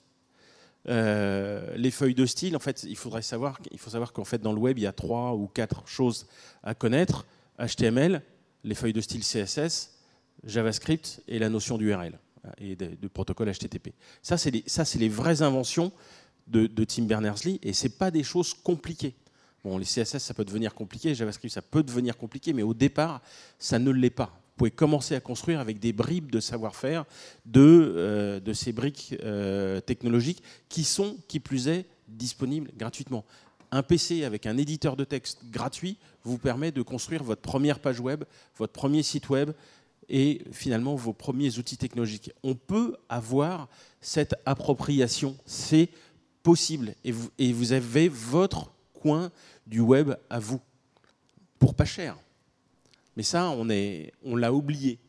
Euh, les feuilles de style, en fait, il faudrait savoir, faut savoir qu'en fait dans le web il y a trois ou quatre choses à connaître HTML, les feuilles de style CSS, JavaScript et la notion d'URL et de, protocole HTTP. Ça, c'est les, vraies inventions de, de Tim Berners-Lee et c'est pas des choses compliquées. Bon, les CSS, ça peut devenir compliqué, JavaScript, ça peut devenir compliqué, mais au départ, ça ne l'est pas. Vous pouvez commencer à construire avec des bribes de savoir-faire de, euh, ces briques euh, technologiques qui sont, qui plus est, disponibles gratuitement. Un PC avec un éditeur de texte gratuit vous permet de construire votre première page web, votre premier site web et finalement vos premiers outils technologiques. On peut avoir cette appropriation, c'est possible. Et vous avez votre coin du web à vous, pour pas cher. Mais ça, on, l'a oublié.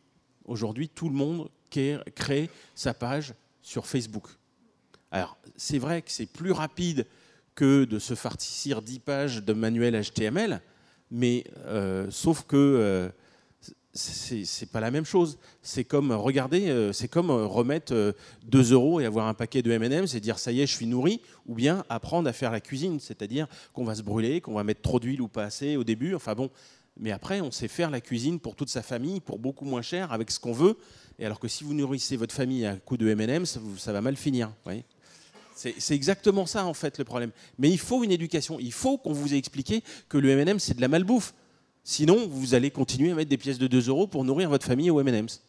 Aujourd'hui, tout le monde crée sa page sur Facebook. Alors, c'est vrai que c'est plus rapide que de se farcir 10 pages de manuel HTML, mais euh, sauf que euh, c'est pas la même chose. C'est comme, regardez, euh, c'est comme euh, remettre 2 euh, euros et avoir un paquet de M&M's et dire ça y est, je suis nourri, ou bien apprendre à faire la cuisine, c'est-à-dire qu'on va se brûler, qu'on va mettre trop d'huile ou pas assez au début, enfin bon. Mais après, on sait faire la cuisine pour toute sa famille, pour beaucoup moins cher, avec ce qu'on veut. Et alors que si vous nourrissez votre famille à coup de M&M's, ça va mal finir. C'est exactement ça en fait le problème. Mais il faut une éducation. Il faut qu'on vous ait expliqué que le M&M c'est de la malbouffe. Sinon, vous allez continuer à mettre des pièces de 2 euros pour nourrir votre famille au M&M's.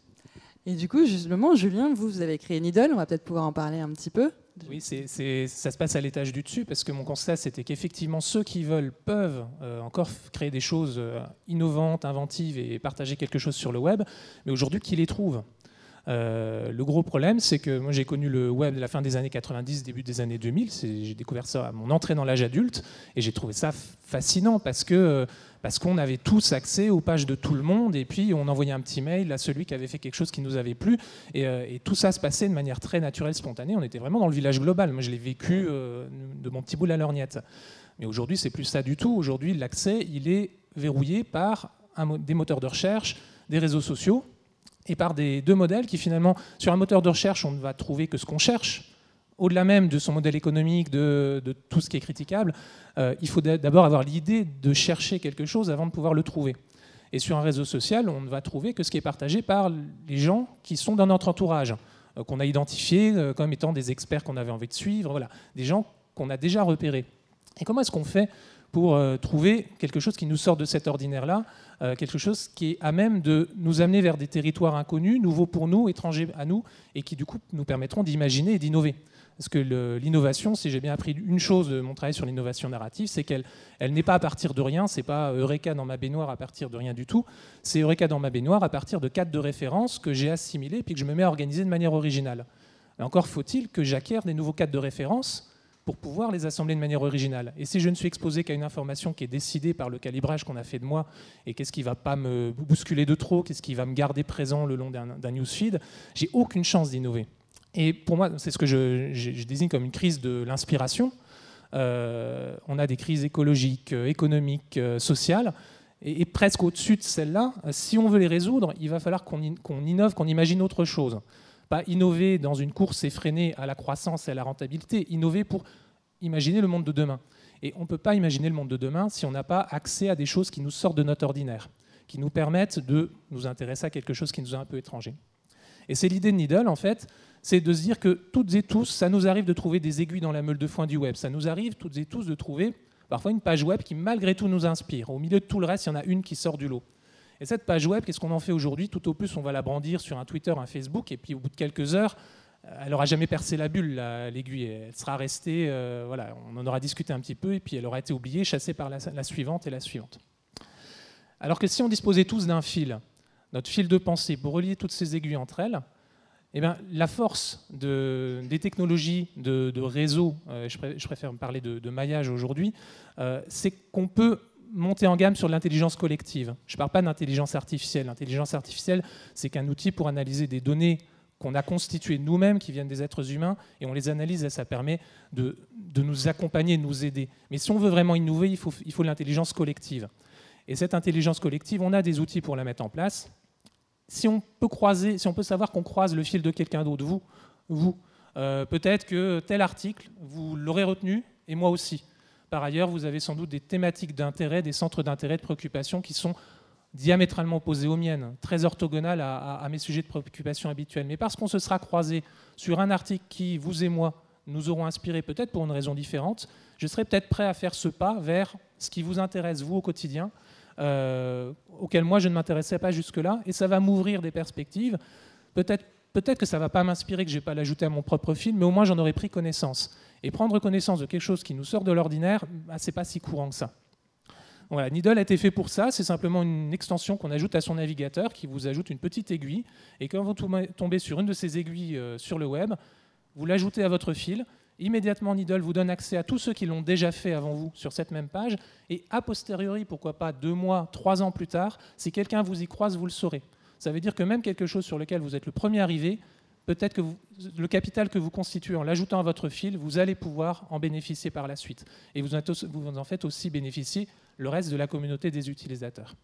Et du coup, justement, Julien, vous, vous avez créé Needle, on va peut-être pouvoir en parler un petit peu. Oui, c'est, ça se passe à l'étage du dessus, parce que mon constat, c'était qu'effectivement, ceux qui veulent peuvent euh, encore créer des choses euh, innovantes, inventives et partager quelque chose sur le web, mais aujourd'hui, qui les trouvent euh, le gros problème, c'est que moi j'ai connu le web de la fin des années 90, début des années 2000. J'ai découvert ça à mon entrée dans l'âge adulte et j'ai trouvé ça fascinant parce que parce qu'on avait tous accès aux pages de tout le monde et puis on envoyait un petit mail à celui qui avait fait quelque chose qui nous avait plu et, euh, tout ça se passait de manière très naturelle, spontanée. On était vraiment dans le village global. Moi je l'ai vécu euh, de mon petit bout à lorgnette. Mais aujourd'hui c'est plus ça du tout. Aujourd'hui l'accès il est verrouillé par des moteurs de recherche, des réseaux sociaux, et par des deux modèles qui finalement, sur un moteur de recherche, on ne va trouver que ce qu'on cherche, au-delà même de son modèle économique, de, tout ce qui est critiquable, euh, il faut d'abord avoir l'idée de chercher quelque chose avant de pouvoir le trouver. Et sur un réseau social, on ne va trouver que ce qui est partagé par les gens qui sont dans notre entourage, euh, qu'on a identifiés euh, comme étant des experts qu'on avait envie de suivre, voilà, des gens qu'on a déjà repérés. Et comment est-ce qu'on fait pour trouver quelque chose qui nous sort de cet ordinaire-là, quelque chose qui est à même de nous amener vers des territoires inconnus, nouveaux pour nous, étrangers à nous, et qui du coup nous permettront d'imaginer et d'innover? Parce que l'innovation, si j'ai bien appris une chose de mon travail sur l'innovation narrative, c'est qu'elle elle, n'est pas à partir de rien, c'est pas Eureka dans ma baignoire à partir de rien du tout, c'est Eureka dans ma baignoire à partir de cadres de référence que j'ai assimilés puis que je me mets à organiser de manière originale. encore faut-il que j'acquière des nouveaux cadres de référence pour pouvoir les assembler de manière originale. Et si je ne suis exposé qu'à une information qui est décidée par le calibrage qu'on a fait de moi, et qu'est-ce qui ne va pas me bousculer de trop, qu'est-ce qui va me garder présent le long d'un newsfeed, j'ai aucune chance d'innover. Et pour moi, c'est ce que je, désigne comme une crise de l'inspiration. Euh, on a des crises écologiques, euh, économiques, euh, sociales, et, presque au-dessus de celles-là, si on veut les résoudre, il va falloir qu'on innove, qu'on imagine autre chose. Pas innover dans une course effrénée à la croissance et à la rentabilité, innover pour imaginer le monde de demain. Et on ne peut pas imaginer le monde de demain si on n'a pas accès à des choses qui nous sortent de notre ordinaire, qui nous permettent de nous intéresser à quelque chose qui nous est un peu étranger. Et c'est l'idée de Needle, en fait, c'est de se dire que toutes et tous, ça nous arrive de trouver des aiguilles dans la meule de foin du web. Ça nous arrive toutes et tous de trouver parfois une page web qui malgré tout nous inspire. Au milieu de tout le reste, il y en a une qui sort du lot. Et cette page web, qu'est-ce qu'on en fait aujourd'hui? Tout au plus, on va la brandir sur un Twitter, un Facebook, et puis au bout de quelques heures, elle n'aura jamais percé la bulle, l'aiguille. Elle sera restée, euh, voilà, on en aura discuté un petit peu, et puis elle aura été oubliée, chassée par la, la suivante et la suivante. Alors que si on disposait tous d'un fil, notre fil de pensée, pour relier toutes ces aiguilles entre elles, eh bien, la force des technologies de, réseau, euh, je, préfère parler de, maillage aujourd'hui, euh, c'est qu'on peut monter en gamme sur l'intelligence collective. Je ne parle pas d'intelligence artificielle. L'intelligence artificielle, c'est qu'un outil pour analyser des données qu'on a constituées nous-mêmes, qui viennent des êtres humains, et on les analyse et ça permet de, nous accompagner, de nous aider. Mais si on veut vraiment innover, il faut, il faut l'intelligence collective. Et cette intelligence collective, on a des outils pour la mettre en place si on peut savoir qu'on croise le fil de quelqu'un d'autre, vous, vous, euh, peut-être que tel article, vous l'aurez retenu, et moi aussi. Par ailleurs, vous avez sans doute des thématiques d'intérêt, des centres d'intérêt, de préoccupation qui sont diamétralement opposés aux miennes, très orthogonales à, mes sujets de préoccupation habituels. Mais parce qu'on se sera croisé sur un article qui, vous et moi, nous auront inspiré peut-être pour une raison différente, je serai peut-être prêt à faire ce pas vers ce qui vous intéresse, vous, au quotidien, euh, auquel moi je ne m'intéressais pas jusque-là, et ça va m'ouvrir des perspectives. Peut-être que ça ne va pas m'inspirer, que je n'ai pas l'ajouter à mon propre film, mais au moins j'en aurais pris connaissance. Et prendre connaissance de quelque chose qui nous sort de l'ordinaire, bah, ce n'est pas si courant que ça. Voilà, Needle a été fait pour ça, c'est simplement une extension qu'on ajoute à son navigateur qui vous ajoute une petite aiguille. Et quand vous tombez sur une de ces aiguilles euh, sur le web, vous l'ajoutez à votre fil Immédiatement, Needle vous donne accès à tous ceux qui l'ont déjà fait avant vous sur cette même page. Et a posteriori, pourquoi pas deux mois, trois ans plus tard, si quelqu'un vous y croise, vous le saurez. Ça veut dire que même quelque chose sur lequel vous êtes le premier arrivé, peut-être que le capital que vous constituez en l'ajoutant à votre fil, vous allez pouvoir en bénéficier par la suite. Et vous en faites aussi bénéficier le reste de la communauté des utilisateurs.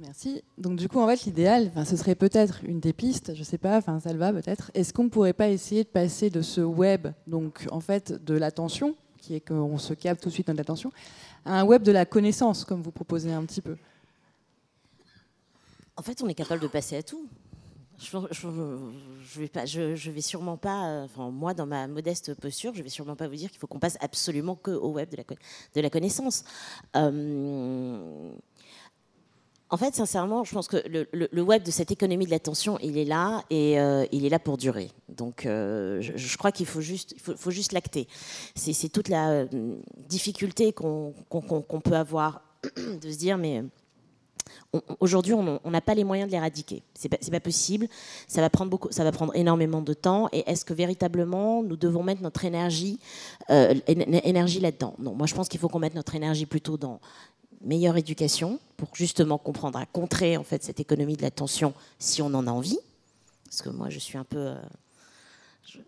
Merci. Donc du coup, en fait, l'idéal, ce serait peut-être une des pistes, je sais pas, enfin, ça le va peut-être. Est-ce qu'on ne pourrait pas essayer de passer de ce web, donc en fait, de l'attention, qui est qu'on se capte tout de suite dans l'attention, à un web de la connaissance, comme vous proposez un petit peu? En fait, on est capable de passer à tout. Je, vais sûrement pas, enfin moi dans ma modeste posture, je vais sûrement pas vous dire qu'il faut qu'on passe absolument que au web de la, connaissance. Euh, en fait, sincèrement, je pense que le, web de cette économie de l'attention, il est là et euh, il est là pour durer. Donc, euh, je, crois qu'il faut juste, l'acter. C'est toute la euh, difficulté qu'on peut avoir de se dire, mais aujourd'hui, on n'a pas les moyens de l'éradiquer. C'est pas, pas possible. Ça va prendre énormément de temps. Et est-ce que véritablement nous devons mettre notre énergie là-dedans? Non. Moi, je pense qu'il faut qu'on mette notre énergie plutôt dans meilleure éducation pour justement comprendre à contrer en fait cette économie de l'attention si on en a envie. Parce que moi, je suis un peu. Euh,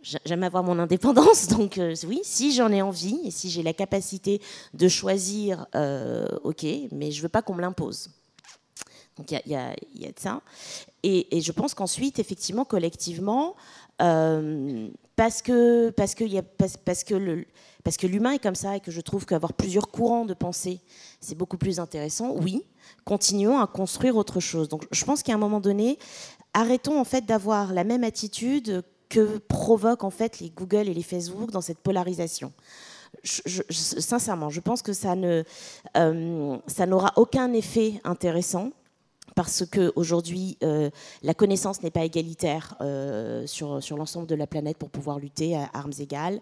j'aime avoir mon indépendance, donc euh, oui, si j'en ai envie et si j'ai la capacité de choisir, euh, ok, mais je veux pas qu'on me l'impose. Donc il y, a de ça. Et, je pense qu'ensuite, effectivement, collectivement, euh, parce que parce que, parce, que parce que l'humain est comme ça et que je trouve qu'avoir plusieurs courants de pensée, c'est beaucoup plus intéressant. Oui, continuons à construire autre chose. Donc je pense qu'à un moment donné, arrêtons en fait d'avoir la même attitude que provoquent en fait les Google et les Facebook dans cette polarisation. sincèrement, je pense que ça euh, ça n'aura aucun effet intéressant parce qu'aujourd'hui, euh, la connaissance n'est pas égalitaire euh, sur, l'ensemble de la planète pour pouvoir lutter à armes égales.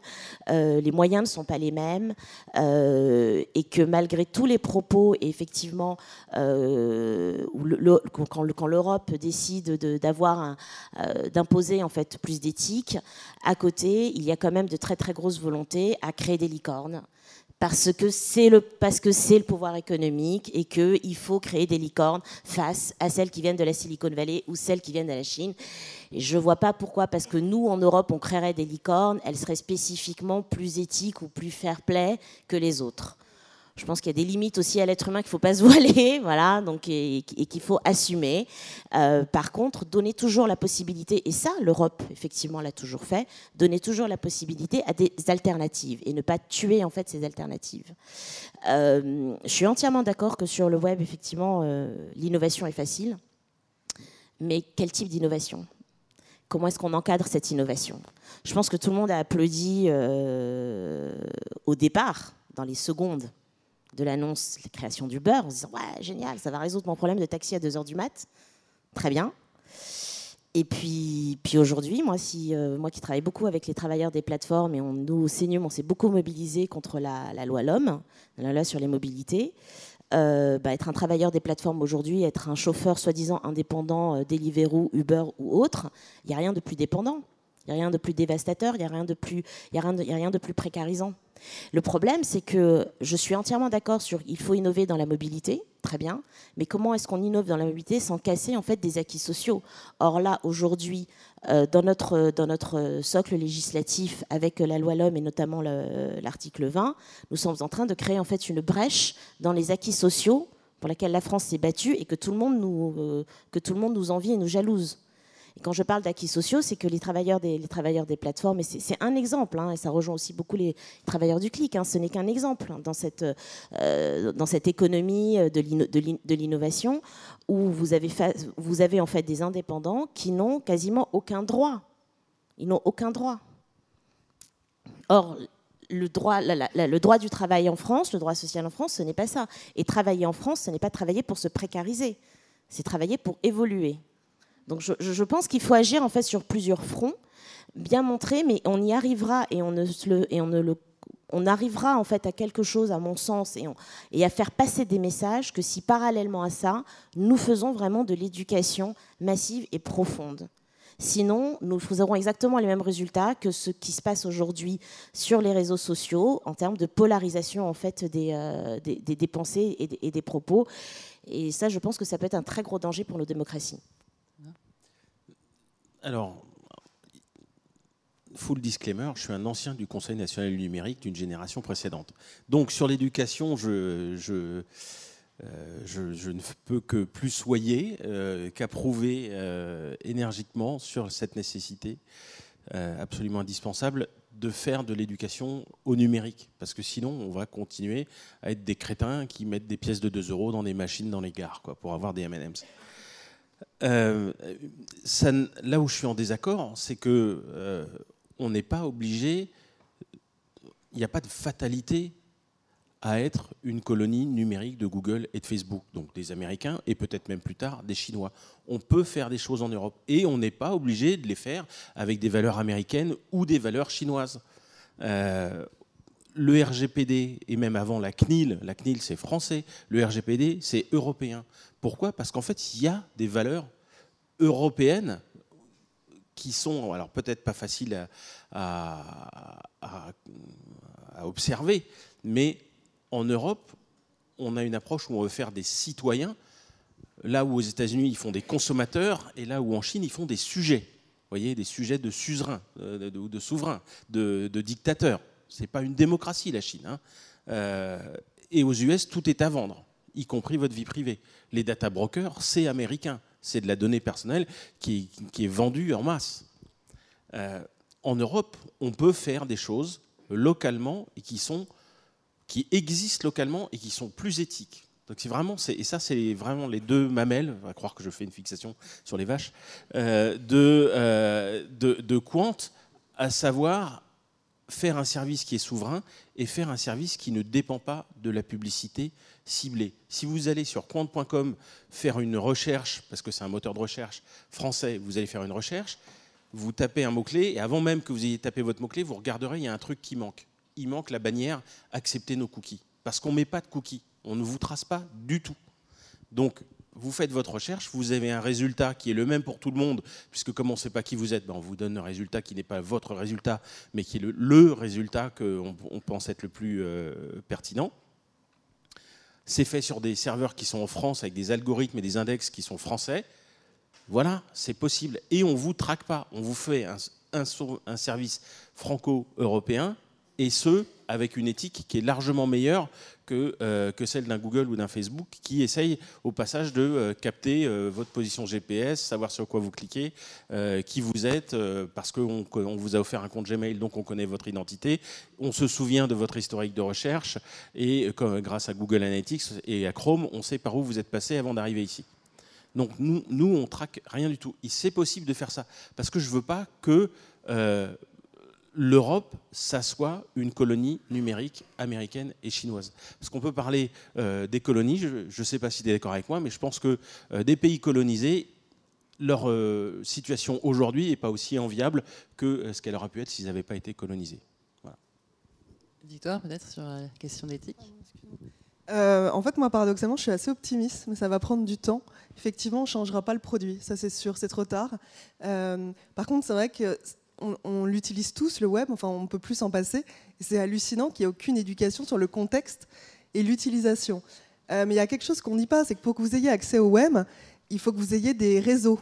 Euh, les moyens ne sont pas les mêmes et que malgré tous les propos, effectivement, quand, l'Europe décide d'imposer en fait plus d'éthique, à côté, il y a quand même de très très grosses volontés à créer des licornes parce que c'est le parce que c'est le pouvoir économique et que il faut créer des licornes face à celles qui viennent de la Silicon Valley ou celles qui viennent de la Chine. Et je vois pas pourquoi parce que nous en Europe on créerait des licornes, elles seraient spécifiquement plus éthiques ou plus fair play que les autres. Je pense qu'il y a des limites aussi à l'être humain qu'il ne faut pas se voiler, voilà, donc, et, qu'il faut assumer. Euh, par contre, donner toujours la possibilité, et ça, l'Europe, effectivement, l'a toujours fait, donner toujours la possibilité à des alternatives et ne pas tuer, en fait, ces alternatives. Euh, je suis entièrement d'accord que sur le web, effectivement, euh, l'innovation est facile. Mais quel type d'innovation? Comment est-ce qu'on encadre cette innovation? Je pense que tout le monde a applaudi au départ, dans les secondes de l'annonce, la création du beurre, en se disant ouais génial, ça va résoudre mon problème de taxi à 2h du mat. Très bien. Et puis, puis aujourd'hui, moi, si, euh, moi qui travaille beaucoup avec les travailleurs des plateformes, et on, nous, au CNUM, on s'est beaucoup mobilisé contre la, loi l'homme, sur les mobilités. Euh, bah, être un travailleur des plateformes aujourd'hui, être un chauffeur soi-disant indépendant, euh, Deliveroo, Uber ou autre, il n'y a rien de plus dépendant. Il n'y a rien de plus dévastateur, il n'y a, rien de plus, y a, rien a rien de plus précarisant. Le problème, c'est que je suis entièrement d'accord sur il faut innover dans la mobilité, très bien, mais comment est-ce qu'on innove dans la mobilité sans casser en fait des acquis sociaux? Or là, aujourd'hui, euh, dans, notre, socle législatif, avec la loi L'Homme et notamment l'article 20, nous sommes en train de créer en fait une brèche dans les acquis sociaux pour laquelle la France s'est battue et que tout le monde nous, euh, que tout le monde nous envie et nous jalouse. Et quand je parle d'acquis sociaux, c'est que les travailleurs des, les travailleurs des plateformes, et c'est un exemple, hein, et ça rejoint aussi beaucoup les travailleurs du clic, hein, ce n'est qu'un exemple hein, dans, cette, euh, dans cette économie de l'innovation où vous avez, vous avez en fait des indépendants qui n'ont quasiment aucun droit. Ils n'ont aucun droit. Or, le droit, le droit du travail en France, le droit social en France, ce n'est pas ça. Et travailler en France, ce n'est pas travailler pour se précariser, c'est travailler pour évoluer. Donc je, pense qu'il faut agir en fait sur plusieurs fronts, bien montrer, mais on y arrivera et on arrivera en fait à quelque chose, à mon sens, et, à faire passer des messages que si parallèlement à ça, nous faisons vraiment de l'éducation massive et profonde. Sinon, nous aurons exactement les mêmes résultats que ce qui se passe aujourd'hui sur les réseaux sociaux en termes de polarisation en fait des, euh, pensées et et des propos. Et ça, je pense que ça peut être un très gros danger pour nos démocraties. Alors, full disclaimer, je suis un ancien du Conseil national du numérique d'une génération précédente. Donc sur l'éducation, je, euh, ne peux que plus soyer, euh, qu'approuver euh, énergiquement sur cette nécessité absolument indispensable de faire de l'éducation au numérique. Parce que sinon, on va continuer à être des crétins qui mettent des pièces de 2 euros dans des machines dans les gares quoi, pour avoir des M&M's. Euh, là où je suis en désaccord, c'est que euh, on n'est pas obligé, il n'y a pas de fatalité à être une colonie numérique de Google et de Facebook, donc des Américains et peut-être même plus tard des Chinois. On peut faire des choses en Europe et on n'est pas obligé de les faire avec des valeurs américaines ou des valeurs chinoises. Euh, le RGPD et même avant la CNIL, la CNIL c'est français, le RGPD c'est européen. Pourquoi? Parce qu'en fait, il y a des valeurs européennes qui sont, alors peut-être pas faciles à, observer, mais en Europe, on a une approche où on veut faire des citoyens, là où aux États-Unis, ils font des consommateurs, et là où en Chine, ils font des sujets. Voyez, des sujets de suzerains, de, de, souverains, de, dictateurs. Ce n'est pas une démocratie, la Chine. Hein. Euh, et aux US, tout est à vendre. y compris votre vie privée. Les data brokers, c'est américain. C'est de la donnée personnelle qui, est vendue en masse. Euh, en Europe, on peut faire des choses localement et qui sont qui existent localement et qui sont plus éthiques. Donc c'est vraiment, et ça c'est vraiment les deux mamelles, on va croire que je fais une fixation sur les vaches, euh, de, de, de Quant, à savoir faire un service qui est souverain et faire un service qui ne dépend pas de la publicité ciblée. Si vous allez sur quant.com faire une recherche, parce que c'est un moteur de recherche français, vous allez faire une recherche, vous tapez un mot-clé, et avant même que vous ayez tapé votre mot-clé, vous regarderez, il y a un truc qui manque. Il manque la bannière accepter nos cookies. Parce qu'on ne met pas de cookies. On ne vous trace pas du tout. Donc, vous faites votre recherche, vous avez un résultat qui est le même pour tout le monde, puisque comme on ne sait pas qui vous êtes, ben on vous donne un résultat qui n'est pas votre résultat, mais qui est le, résultat qu'on on pense être le plus euh, pertinent. C'est fait sur des serveurs qui sont en France avec des algorithmes et des index qui sont français. Voilà, c'est possible. Et on ne vous traque pas. On vous fait un, un service franco-européen, et ce, avec une éthique qui est largement meilleure que, euh, que celle d'un Google ou d'un Facebook qui essaye au passage de euh, capter euh, votre position GPS, savoir sur quoi vous cliquez, qui vous êtes, parce qu'on on vous a offert un compte Gmail, donc on connaît votre identité, on se souvient de votre historique de recherche, et grâce à Google Analytics et à Chrome, on sait par où vous êtes passé avant d'arriver ici. Donc nous, nous, on traque rien du tout. C'est possible de faire ça, parce que je ne veux pas que l'Europe, ça soit une colonie numérique américaine et chinoise. Parce qu'on peut parler euh, des colonies, je ne sais pas si tu es d'accord avec moi, mais je pense que euh, des pays colonisés, leur euh, situation aujourd'hui n'est pas aussi enviable que ce qu'elle aurait pu être s'ils n'avaient pas été colonisés. Victoire, peut-être sur la question d'éthique en fait, moi, paradoxalement, je suis assez optimiste, mais ça va prendre du temps. Effectivement, on ne changera pas le produit, ça c'est sûr, c'est trop tard. par contre, c'est vrai que on, l'utilise tous, le web, enfin on ne peut plus s'en passer. C'est hallucinant qu'il n'y ait aucune éducation sur le contexte et l'utilisation. Euh, mais il y a quelque chose qu'on dit pas, c'est que pour que vous ayez accès au web, il faut que vous ayez des réseaux.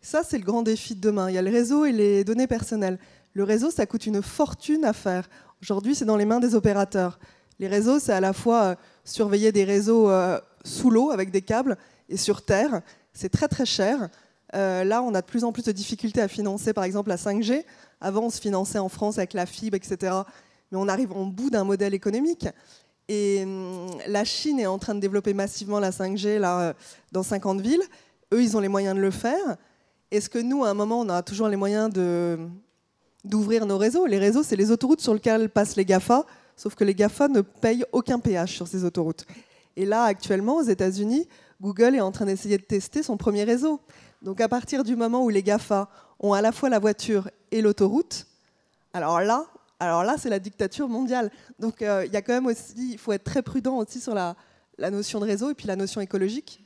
Ça, c'est le grand défi de demain. Il y a le réseau et les données personnelles. Le réseau, ça coûte une fortune à faire. Aujourd'hui, c'est dans les mains des opérateurs. Les réseaux, c'est à la fois euh, surveiller des réseaux euh, sous l'eau avec des câbles et sur Terre. C'est très très cher. Euh, là, on a de plus en plus de difficultés à financer, par exemple, la 5G. Avant, on se finançait en France avec la fibre, etc. Mais on arrive en bout d'un modèle économique. Et hum, la Chine est en train de développer massivement la 5G là, euh, dans 50 villes. Eux, ils ont les moyens de le faire. Est-ce que nous, à un moment, on a toujours les moyens d'ouvrir nos réseaux? Les réseaux, c'est les autoroutes sur lesquelles passent les GAFA, sauf que les GAFA ne payent aucun péage sur ces autoroutes. Et là, actuellement, aux États-Unis, Google est en train d'essayer de tester son premier réseau. Donc à partir du moment où les GAFA ont à la fois la voiture et l'autoroute, alors là, alors là, c'est la dictature mondiale. Donc euh, il quand même aussi, il faut être très prudent aussi sur la, notion de réseau et puis la notion écologique.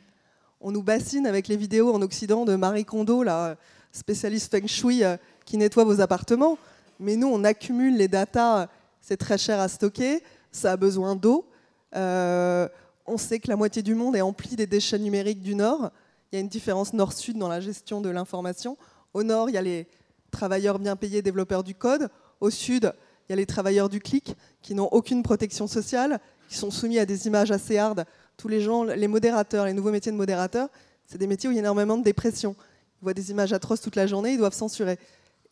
On nous bassine avec les vidéos en Occident de Marie Kondo, la spécialiste feng shui euh, qui nettoie vos appartements. Mais nous, on accumule les datas, c'est très cher à stocker, ça a besoin d'eau. Euh, on sait que la moitié du monde est empli des déchets numériques du Nord. Il y a une différence nord-sud dans la gestion de l'information. Au nord, il y a les travailleurs bien payés développeurs du code. Au sud, il y a les travailleurs du clic qui n'ont aucune protection sociale, qui sont soumis à des images assez hardes. Tous les gens, les modérateurs, les nouveaux métiers de modérateurs, c'est des métiers où il y a énormément de dépression. Ils voient des images atroces toute la journée, ils doivent censurer.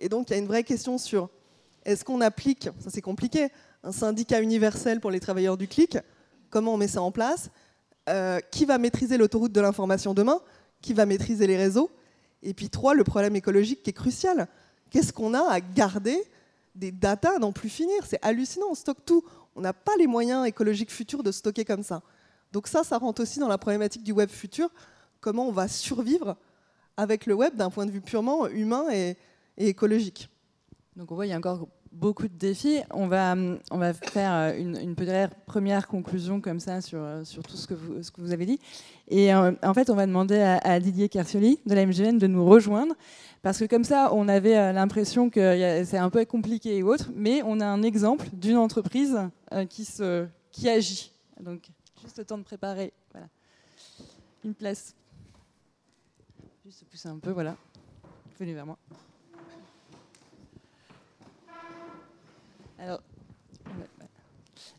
Et donc, il y a une vraie question sur est-ce qu'on applique, ça c'est compliqué, un syndicat universel pour les travailleurs du clic? Comment on met ça en place? Euh, Qui va maîtriser l'autoroute de l'information demain? Qui va maîtriser les réseaux. Et puis trois, le problème écologique qui est crucial. Qu'est-ce qu'on a à garder des datas à n'en plus finir? C'est hallucinant, on stocke tout. On n'a pas les moyens écologiques futurs de stocker comme ça. Donc ça, ça rentre aussi dans la problématique du web futur. Comment on va survivre avec le web d'un point de vue purement humain et, écologique? Donc on voit, il y a encore beaucoup de défis. On va, on va faire euh, une, première conclusion comme ça sur, euh, sur tout ce que, vous, avez dit. Et euh, en fait, on va demander à, Didier Kersioli de la MGN de nous rejoindre. Parce que comme ça, on avait l'impression que c'est un peu compliqué et autre, mais on a un exemple d'une entreprise qui, se, qui agit. Donc, juste le temps de préparer une place. Juste pousser un peu, voilà. Venez vers moi. Alors,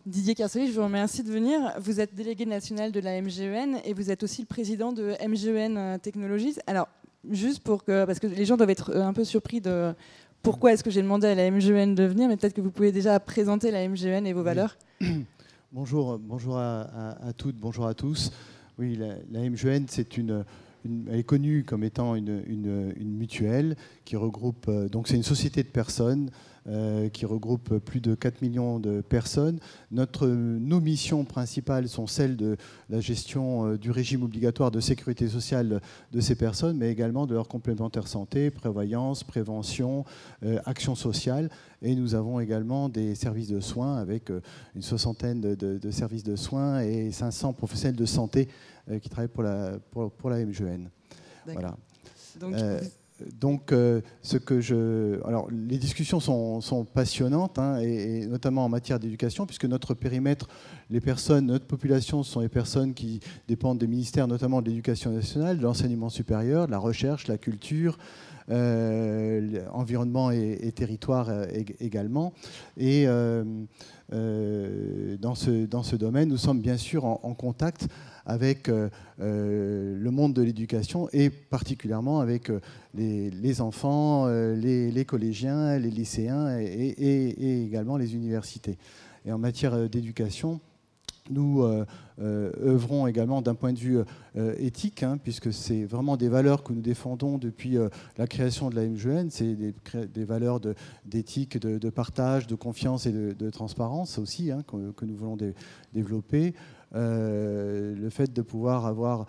Didier Carsoli, je vous remercie de venir. Vous êtes délégué national de la MGEN et vous êtes aussi le président de MGEN Technologies. Alors, juste pour que, parce que les gens doivent être un peu surpris de pourquoi est-ce que j'ai demandé à la MGEN de venir, mais peut-être que vous pouvez déjà présenter la MGEN et vos valeurs. Bonjour, bonjour à, toutes, bonjour à tous. Oui, la, la MGEN, c'est une, elle est connue comme étant une, mutuelle qui regroupe, euh, donc c'est une société de personnes euh, qui regroupe plus de 4 millions de personnes. Notre, nos missions principales sont celles de la gestion euh, du régime obligatoire de sécurité sociale de ces personnes, mais également de leur complémentaire santé, prévoyance, prévention, action sociale. Et nous avons également des services de soins avec une soixantaine de, de services de soins et 500 professionnels de santé euh, qui travaille pour la, pour, la MGN. Voilà. Donc, euh, donc euh, ce que je, alors les discussions sont, sont passionnantes, hein, et, notamment en matière d'éducation, puisque notre périmètre, les personnes, notre population, ce sont les personnes qui dépendent des ministères, notamment de l'éducation nationale, de l'enseignement supérieur, de la recherche, la culture, euh, environnement et, territoire également. Et euh, dans, ce, dans ce domaine. Nous sommes bien sûr en, contact avec euh, euh, le monde de l'éducation et particulièrement avec les, enfants, les, collégiens, les lycéens et, également les universités. Et en matière d'éducation, nous euh, euh, œuvrons également d'un point de vue euh, éthique, hein, puisque c'est vraiment des valeurs que nous défendons depuis la création de la MGN. C'est des, valeurs d'éthique, de, partage, de confiance et de, transparence aussi hein, que, nous voulons développer. Le fait de pouvoir avoir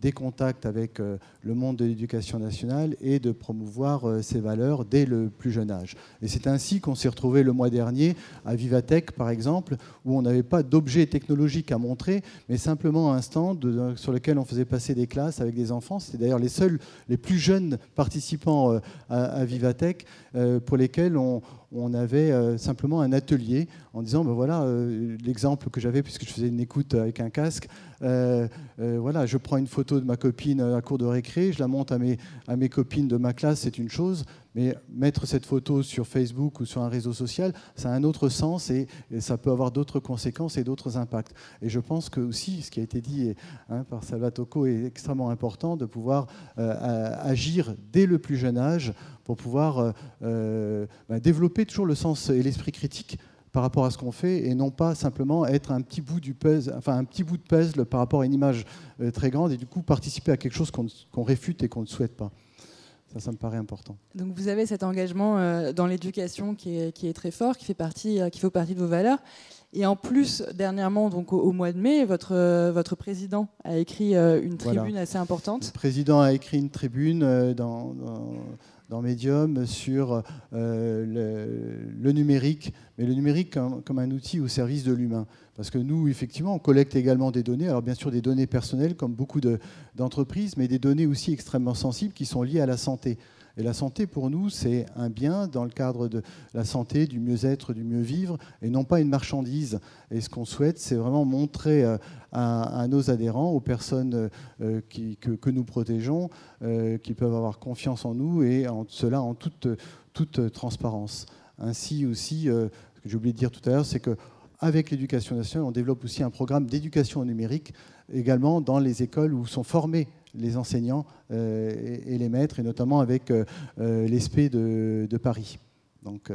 des contacts avec euh, le monde de l'éducation nationale et de promouvoir euh, ces valeurs dès le plus jeune âge. Et c'est ainsi qu'on s'est retrouvé le mois dernier à Vivatech, par exemple, où on n'avait pas d'objet technologique à montrer, mais simplement un stand sur lequel on faisait passer des classes avec des enfants. C'était d'ailleurs les seuls, les plus jeunes participants euh, à, Vivatech pour lesquels on, on avait simplement un atelier en disant, ben voilà, l'exemple que j'avais, puisque je faisais une écoute avec un casque, euh, voilà, je prends une photo de ma copine à la cour de récré, je la monte à mes, à mes copines de ma classe, c'est une chose, mais mettre cette photo sur Facebook ou sur un réseau social, ça a un autre sens et, ça peut avoir d'autres conséquences et d'autres impacts. Et je pense que aussi, ce qui a été dit hein, par Salvatoko est extrêmement important de pouvoir euh, agir dès le plus jeune âge pour pouvoir euh, euh, bah, développer toujours le sens et l'esprit critique par rapport à ce qu'on fait et non pas simplement être un petit bout du puzzle, enfin un petit bout de puzzle par rapport à une image très grande et du coup participer à quelque chose qu'on réfute et qu'on ne souhaite pas. Ça, ça me paraît important. Donc vous avez cet engagement euh, dans l'éducation qui est, qui est, très fort, qui fait, partie, euh, qui fait partie de vos valeurs. Et en plus, dernièrement, donc au, mois de mai, votre, euh, votre président a écrit une tribune assez importante. Le président a écrit une tribune dans, dans, dans Medium sur le, le, numérique, mais le numérique comme, un outil au service de l'humain. Parce que nous, effectivement, on collecte également des données, alors bien sûr des données personnelles comme beaucoup d'entreprises, mais des données aussi extrêmement sensibles qui sont liées à la santé. Et la santé, pour nous, c'est un bien dans le cadre de la santé, du mieux-être, du mieux-vivre, et non pas une marchandise. Et ce qu'on souhaite, c'est vraiment montrer euh, à, nos adhérents, aux personnes euh, qui, que, nous protégeons, euh, qu'ils peuvent avoir confiance en nous, et cela en toute, toute transparence. Ainsi aussi, ce que j'ai oublié de dire tout à l'heure, c'est que avec l'éducation nationale, on développe aussi un programme d'éducation numérique également dans les écoles où sont formés les enseignants euh, et, les maîtres, et notamment avec euh, euh, l'ESP de, Paris. Donc,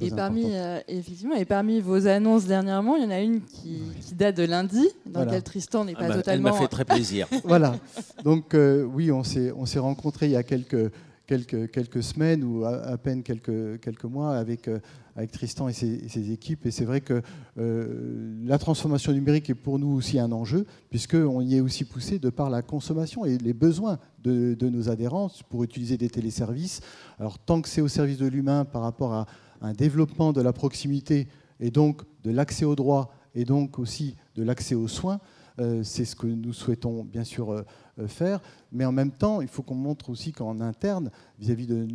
et parmi, effectivement, et parmi vos annonces dernièrement, il y en a une qui, date de lundi, dans laquelle Tristan n'est ah pas bah, totalement. Elle m'a fait très plaisir. voilà. Donc oui, on s'est rencontrés il y a quelques, quelques, semaines ou à, peine quelques, mois avec avec Tristan et ses, équipes. Et c'est vrai que euh, la transformation numérique est pour nous aussi un enjeu, puisqu'on y est aussi poussé de par la consommation et les besoins de, nos adhérents pour utiliser des téléservices. Alors tant que c'est au service de l'humain par rapport à un développement de la proximité et donc de l'accès aux droits et donc aussi de l'accès aux soins, euh, c'est ce que nous souhaitons bien sûr euh, euh, faire. Mais en même temps, il faut qu'on montre aussi qu'en interne, vis-à-vis de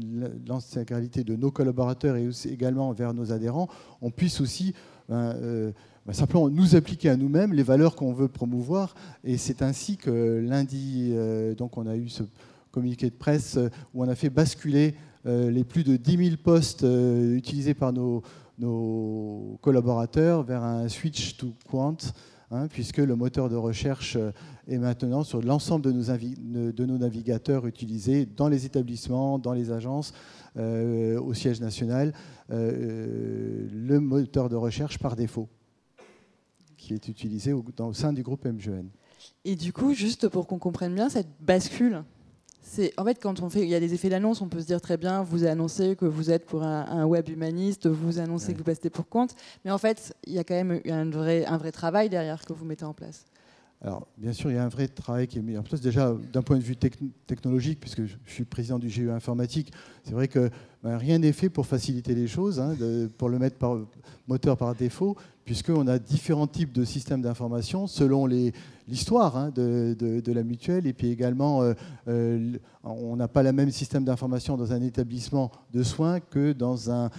l'intégralité de nos collaborateurs et également vers nos adhérents, on puisse aussi ben, ben, simplement nous appliquer à nous-mêmes les valeurs qu'on veut promouvoir. Et c'est ainsi que lundi, donc on a eu ce communiqué de presse où on a fait basculer les plus de 10 000 postes utilisés par nos collaborateurs vers un switch to quant, hein, puisque le moteur de recherche est maintenant sur l'ensemble de, nos navigateurs utilisés dans les établissements, dans les agences, au siège national, le moteur de recherche par défaut qui est utilisé au, au sein du groupe MGN. Et du coup, juste pour qu'on comprenne bien, cette bascule, c'est en fait quand on fait, il y a des effets d'annonce, on peut se dire très bien, vous annoncez que vous êtes pour un, web humaniste, vous annoncez que vous passez pour compte, mais en fait, il y a quand même un vrai, un vrai travail derrière que vous mettez en place. Alors, bien sûr, il y a un vrai travail qui est mis en place. Déjà, d'un point de vue technologique, puisque je suis président du GE informatique, c'est vrai que ben, rien n'est fait pour faciliter les choses, hein, pour le mettre par moteur par défaut, puisqu'on a différents types de systèmes d'information selon l'histoire hein, de, la mutuelle. Et puis également, euh, euh, on n'a pas le même système d'information dans un établissement de soins que dans, un,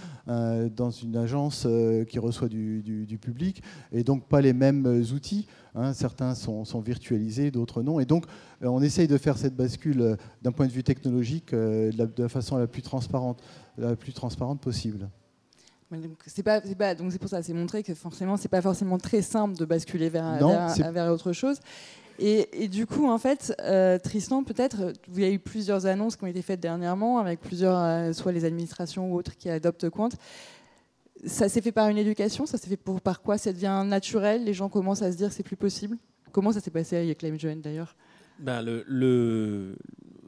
dans une agence euh, qui reçoit du, public. Et donc pas les mêmes outils. Hein. certains sont, virtualisés, d'autres non. Et donc, on essaye de faire cette bascule d'un point de vue technologique de la, façon la plus transparente, la plus transparente possible c'est pas, pas, donc c'est pour ça, c'est montrer que forcément, c'est pas forcément très simple de basculer vers, vers, autre chose. Et, du coup, en fait, euh, Tristan, peut-être, il y a eu plusieurs annonces qui ont été faites dernièrement avec plusieurs, euh, soit les administrations ou autres qui adoptent compte. Ça s'est fait par une éducation, ça s'est fait pour, par quoi? Ça devient naturel, les gens commencent à se dire c'est plus possible? Comment ça s'est passé avec Claim d'ailleurs? Ben, le, le,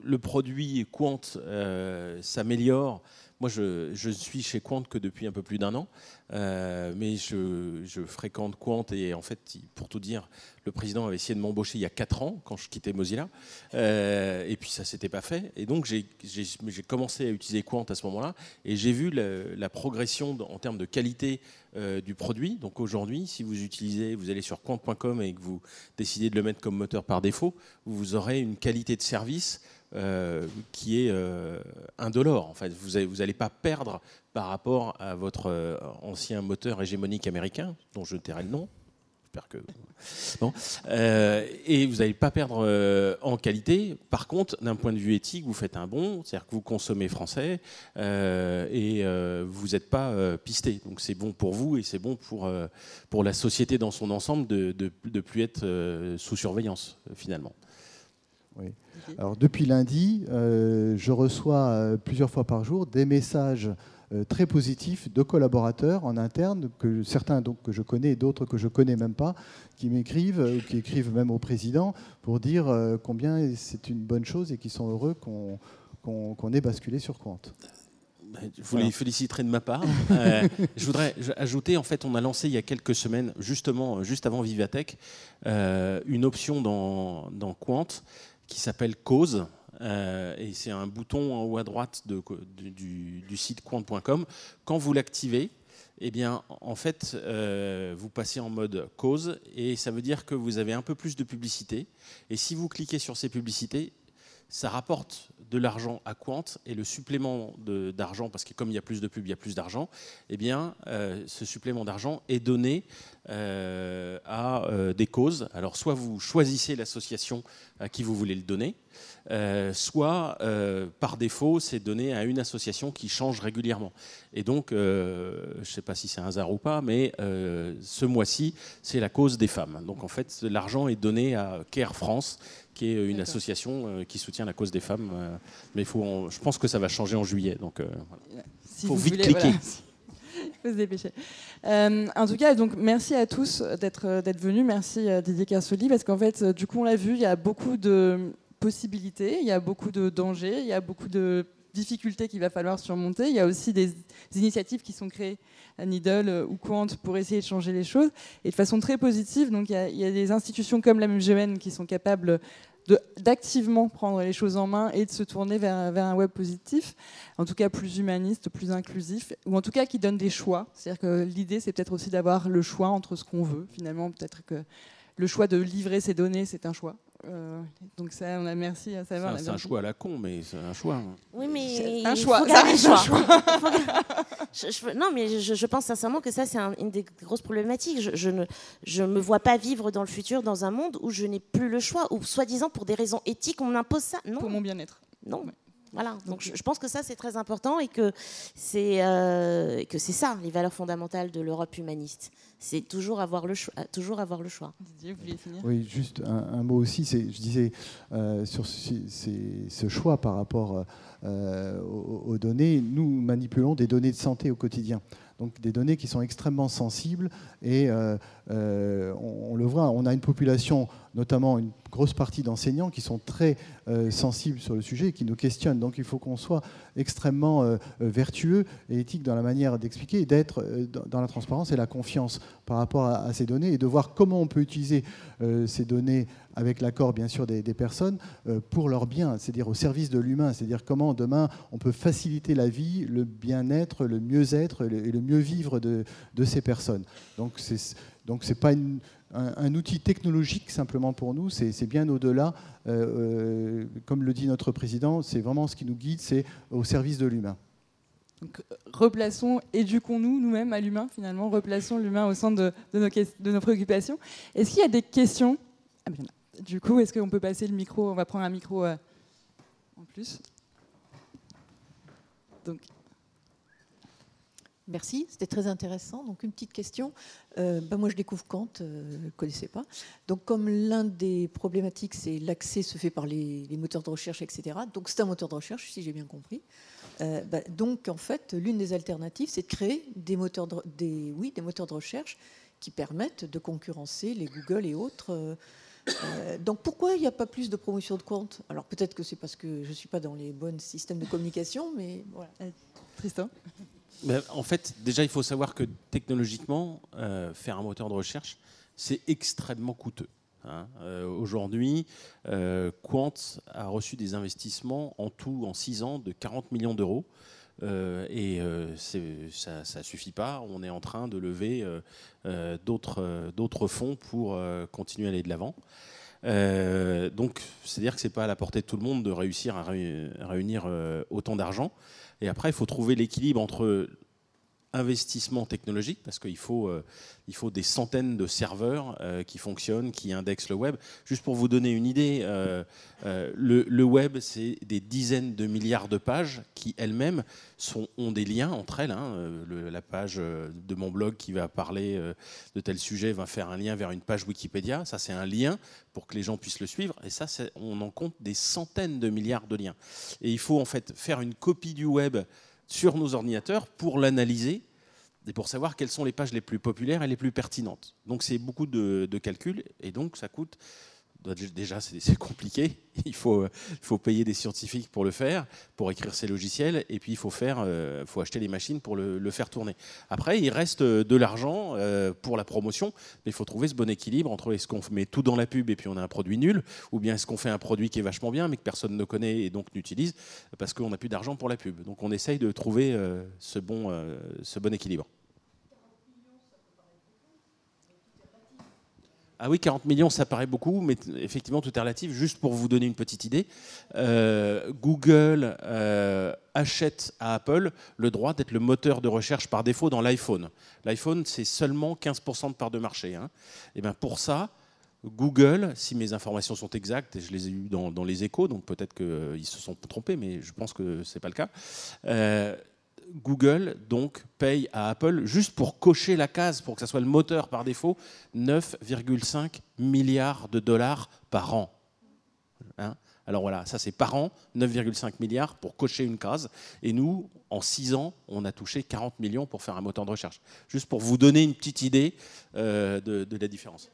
le, produit Quant euh, s'améliore moi, je, suis chez Quant que depuis un peu plus d'un an, euh, mais je, fréquente Quant et en fait, pour tout dire, le président avait essayé de m'embaucher il y a 4 ans quand je quittais Mozilla, euh, et puis ça s'était pas fait. Et donc j'ai commencé à utiliser Quant à ce moment-là, et j'ai vu la, progression en termes de qualité du produit. Donc aujourd'hui, si vous utilisez, vous allez sur quant.com et que vous décidez de le mettre comme moteur par défaut, vous aurez une qualité de service euh, qui est euh, indolore. En fait, vous n'allez pas perdre par rapport à votre euh, ancien moteur hégémonique américain, dont je tairai le nom. J'espère que. Bon. et vous n'allez pas perdre en qualité. Par contre, d'un point de vue éthique, vous faites un bon, c'est-à-dire que vous consommez français et vous n'êtes pas pisté. Donc c'est bon pour vous et c'est bon pour, pour la société dans son ensemble de ne plus être sous surveillance, finalement. Oui. Alors, depuis lundi, euh, je reçois euh, plusieurs fois par jour des messages euh, très positifs de collaborateurs en interne, que certains donc, que je connais et d'autres que je ne connais même pas, qui m'écrivent ou qui écrivent même au président pour dire combien c'est une bonne chose et qu'ils sont heureux qu'on ait basculé sur compte. Ben, vous les féliciterez de ma part. je voudrais ajouter, en fait, on a lancé il y a quelques semaines, justement, juste avant Vivatech, une option dans, dans Quant qui s'appelle Cause. Euh, et c'est un bouton en haut à droite du, site quant.com. Quand vous l'activez, eh bien, en fait, euh, vous passez en mode cause et ça veut dire que vous avez un peu plus de publicité. Et si vous cliquez sur ces publicités, ça rapporte de l'argent à Quant et le supplément d'argent, parce que comme il y a plus de pubs, il y a plus d'argent, eh bien, euh, ce supplément d'argent est donné euh, à euh, des causes. Alors, soit vous choisissez l'association à qui vous voulez le donner, soit par défaut, c'est donné à une association qui change régulièrement. Et donc, je ne sais pas si c'est un hasard ou pas, mais ce mois-ci, c'est la cause des femmes. Donc, en fait, l'argent est donné à Care France qui est une association euh, qui soutient la cause des femmes. Euh, mais faut je pense que ça va changer en juillet. Donc, il euh, faut vite cliquer. faut se dépêcher. en tout cas, donc merci à tous d'être d'être venus. Merci Didier Carsoli parce qu'en fait, du coup, on l'a vu, il y a beaucoup de possibilités, il y a beaucoup de dangers, il y a beaucoup de difficultés qu'il va falloir surmonter. Il y a aussi des, initiatives qui sont créées à Needle ou Quant pour essayer de changer les choses et de façon très positive. Donc il y a, des institutions comme la MGN qui sont capables d'activement prendre les choses en main et de se tourner vers, vers, un web positif, en tout cas plus humaniste, plus inclusif, ou en tout cas qui donne des choix. C'est-à-dire que l'idée, c'est peut-être aussi d'avoir le choix entre ce qu'on veut. Finalement, peut-être que le choix de livrer ses données, c'est un choix. Euh, donc ça, on a merci à savoir. C'est un, choix à la con, mais c'est un choix. Oui, mais un choix. Ça un choix. non, mais je, pense sincèrement que ça, c'est une des grosses problématiques. Je, ne je me vois pas vivre dans le futur dans un monde où je n'ai plus le choix, ou soi-disant pour des raisons éthiques, on m'impose ça. Non. Pour mon bien-être. Non. Voilà, donc je, pense que ça c'est très important et que c'est euh, que c'est ça les valeurs fondamentales de l'Europe humaniste. C'est toujours avoir le choix. Toujours avoir le choix. Didier, vous vouliez finir? Oui, juste un, mot aussi. C'est, je disais euh, sur ce, choix par rapport euh, aux, données. Nous manipulons des données de santé au quotidien donc des données qui sont extrêmement sensibles et on, on, le voit, on a une population notamment une grosse partie d'enseignants qui sont très euh, sensibles sur le sujet et qui nous questionnent. Donc il faut qu'on soit extrêmement euh, vertueux et éthique dans la manière d'expliquer et d'être euh, dans la transparence et la confiance par rapport à, ces données et de voir comment on peut utiliser ces données avec l'accord bien sûr des, personnes pour leur bien, c'est-à-dire au service de l'humain, c'est-à-dire comment demain on peut faciliter la vie, le bien-être, le mieux-être et le mieux vivre de, ces personnes. Donc c'est donc pas une, un, outil technologique simplement pour nous, c'est bien au-delà. Euh, euh, comme le dit notre président, c'est vraiment ce qui nous guide, c'est au service de l'humain. replaçons, éduquons-nous nous-mêmes à l'humain finalement, replaçons l'humain au centre de, nos, de nos, préoccupations. Est-ce qu'il y a des questions? Ah, Du coup, est-ce qu'on peut passer le micro? On va prendre un micro euh, en plus. Donc, Merci, c'était très intéressant. Donc une petite question. Euh, bah, moi je découvre Kant, euh, je ne connaissais pas. Donc comme l'un des problématiques c'est l'accès se fait par les, moteurs de recherche, etc. Donc c'est un moteur de recherche si j'ai bien compris. Euh, bah, donc en fait l'une des alternatives c'est de créer des moteurs de, des, oui, des moteurs de recherche qui permettent de concurrencer les Google et autres. donc pourquoi il n'y a pas plus de promotion de compte Alors peut-être que c'est parce que je ne suis pas dans les bons systèmes de communication, mais voilà. Tristan? En fait, déjà, il faut savoir que technologiquement, euh, faire un moteur de recherche, c'est extrêmement coûteux. Hein. Euh, aujourd'hui, euh, Quant a reçu des investissements en tout, en 6 ans, de 40 millions d'euros. et ça ne suffit pas. On est en train de lever d'autres fonds pour continuer à aller de l'avant. donc, c'est-à-dire que ce n'est pas à la portée de tout le monde de réussir à réunir autant d'argent. Et après, il faut trouver l'équilibre entre investissement technologique, parce qu'il faut, euh, il faut des centaines de serveurs euh, qui fonctionnent, qui indexent le web. Juste pour vous donner une idée, euh, le, web, c'est des dizaines de milliards de pages qui elles-mêmes ont des liens entre elles. Hein. la page de mon blog qui va parler de tel sujet va faire un lien vers une page Wikipédia. Ça, c'est un lien pour que les gens puissent le suivre. Et ça, on en compte des centaines de milliards de liens. Et il faut en fait faire une copie du web sur nos ordinateurs pour l'analyser et pour savoir quelles sont les pages les plus populaires et les plus pertinentes. Donc c'est beaucoup de, de calculs et donc ça coûte déjà c'est compliqué, il faut, faut payer des scientifiques pour le faire, pour écrire ces logiciels, et puis il faut, faire, euh, faut acheter les machines pour le, faire tourner. Après, il reste de l'argent euh, pour la promotion, mais il faut trouver ce bon équilibre entre est-ce qu'on met tout dans la pub et puis on a un produit nul, ou bien est-ce qu'on fait un produit qui est vachement bien mais que personne ne connaît et donc n'utilise parce qu'on n'a plus d'argent pour la pub. Donc on essaye de trouver euh, ce, bon, ce bon équilibre. Ah oui, 40 millions, ça paraît beaucoup, mais effectivement, tout est relatif. Juste pour vous donner une petite idée, euh, Google euh, achète à Apple le droit d'être le moteur de recherche par défaut dans l'iPhone. L'iPhone, c'est seulement 15% de part de marché. Et hein. eh bien pour ça, Google, si mes informations sont exactes, et je les ai eues dans, les échos, donc peut-être qu'ils se sont trompés, mais je pense que ce n'est pas le cas, euh, Google donc paye à Apple juste pour cocher la case pour que ça soit le moteur par défaut 9,5 milliards de dollars par an. Hein? Alors voilà, ça c'est par an, 9,5 milliards pour cocher une case. Et nous, en 6 ans, on a touché 40 millions pour faire un moteur de recherche. Juste pour vous donner une petite idée euh, de la différence.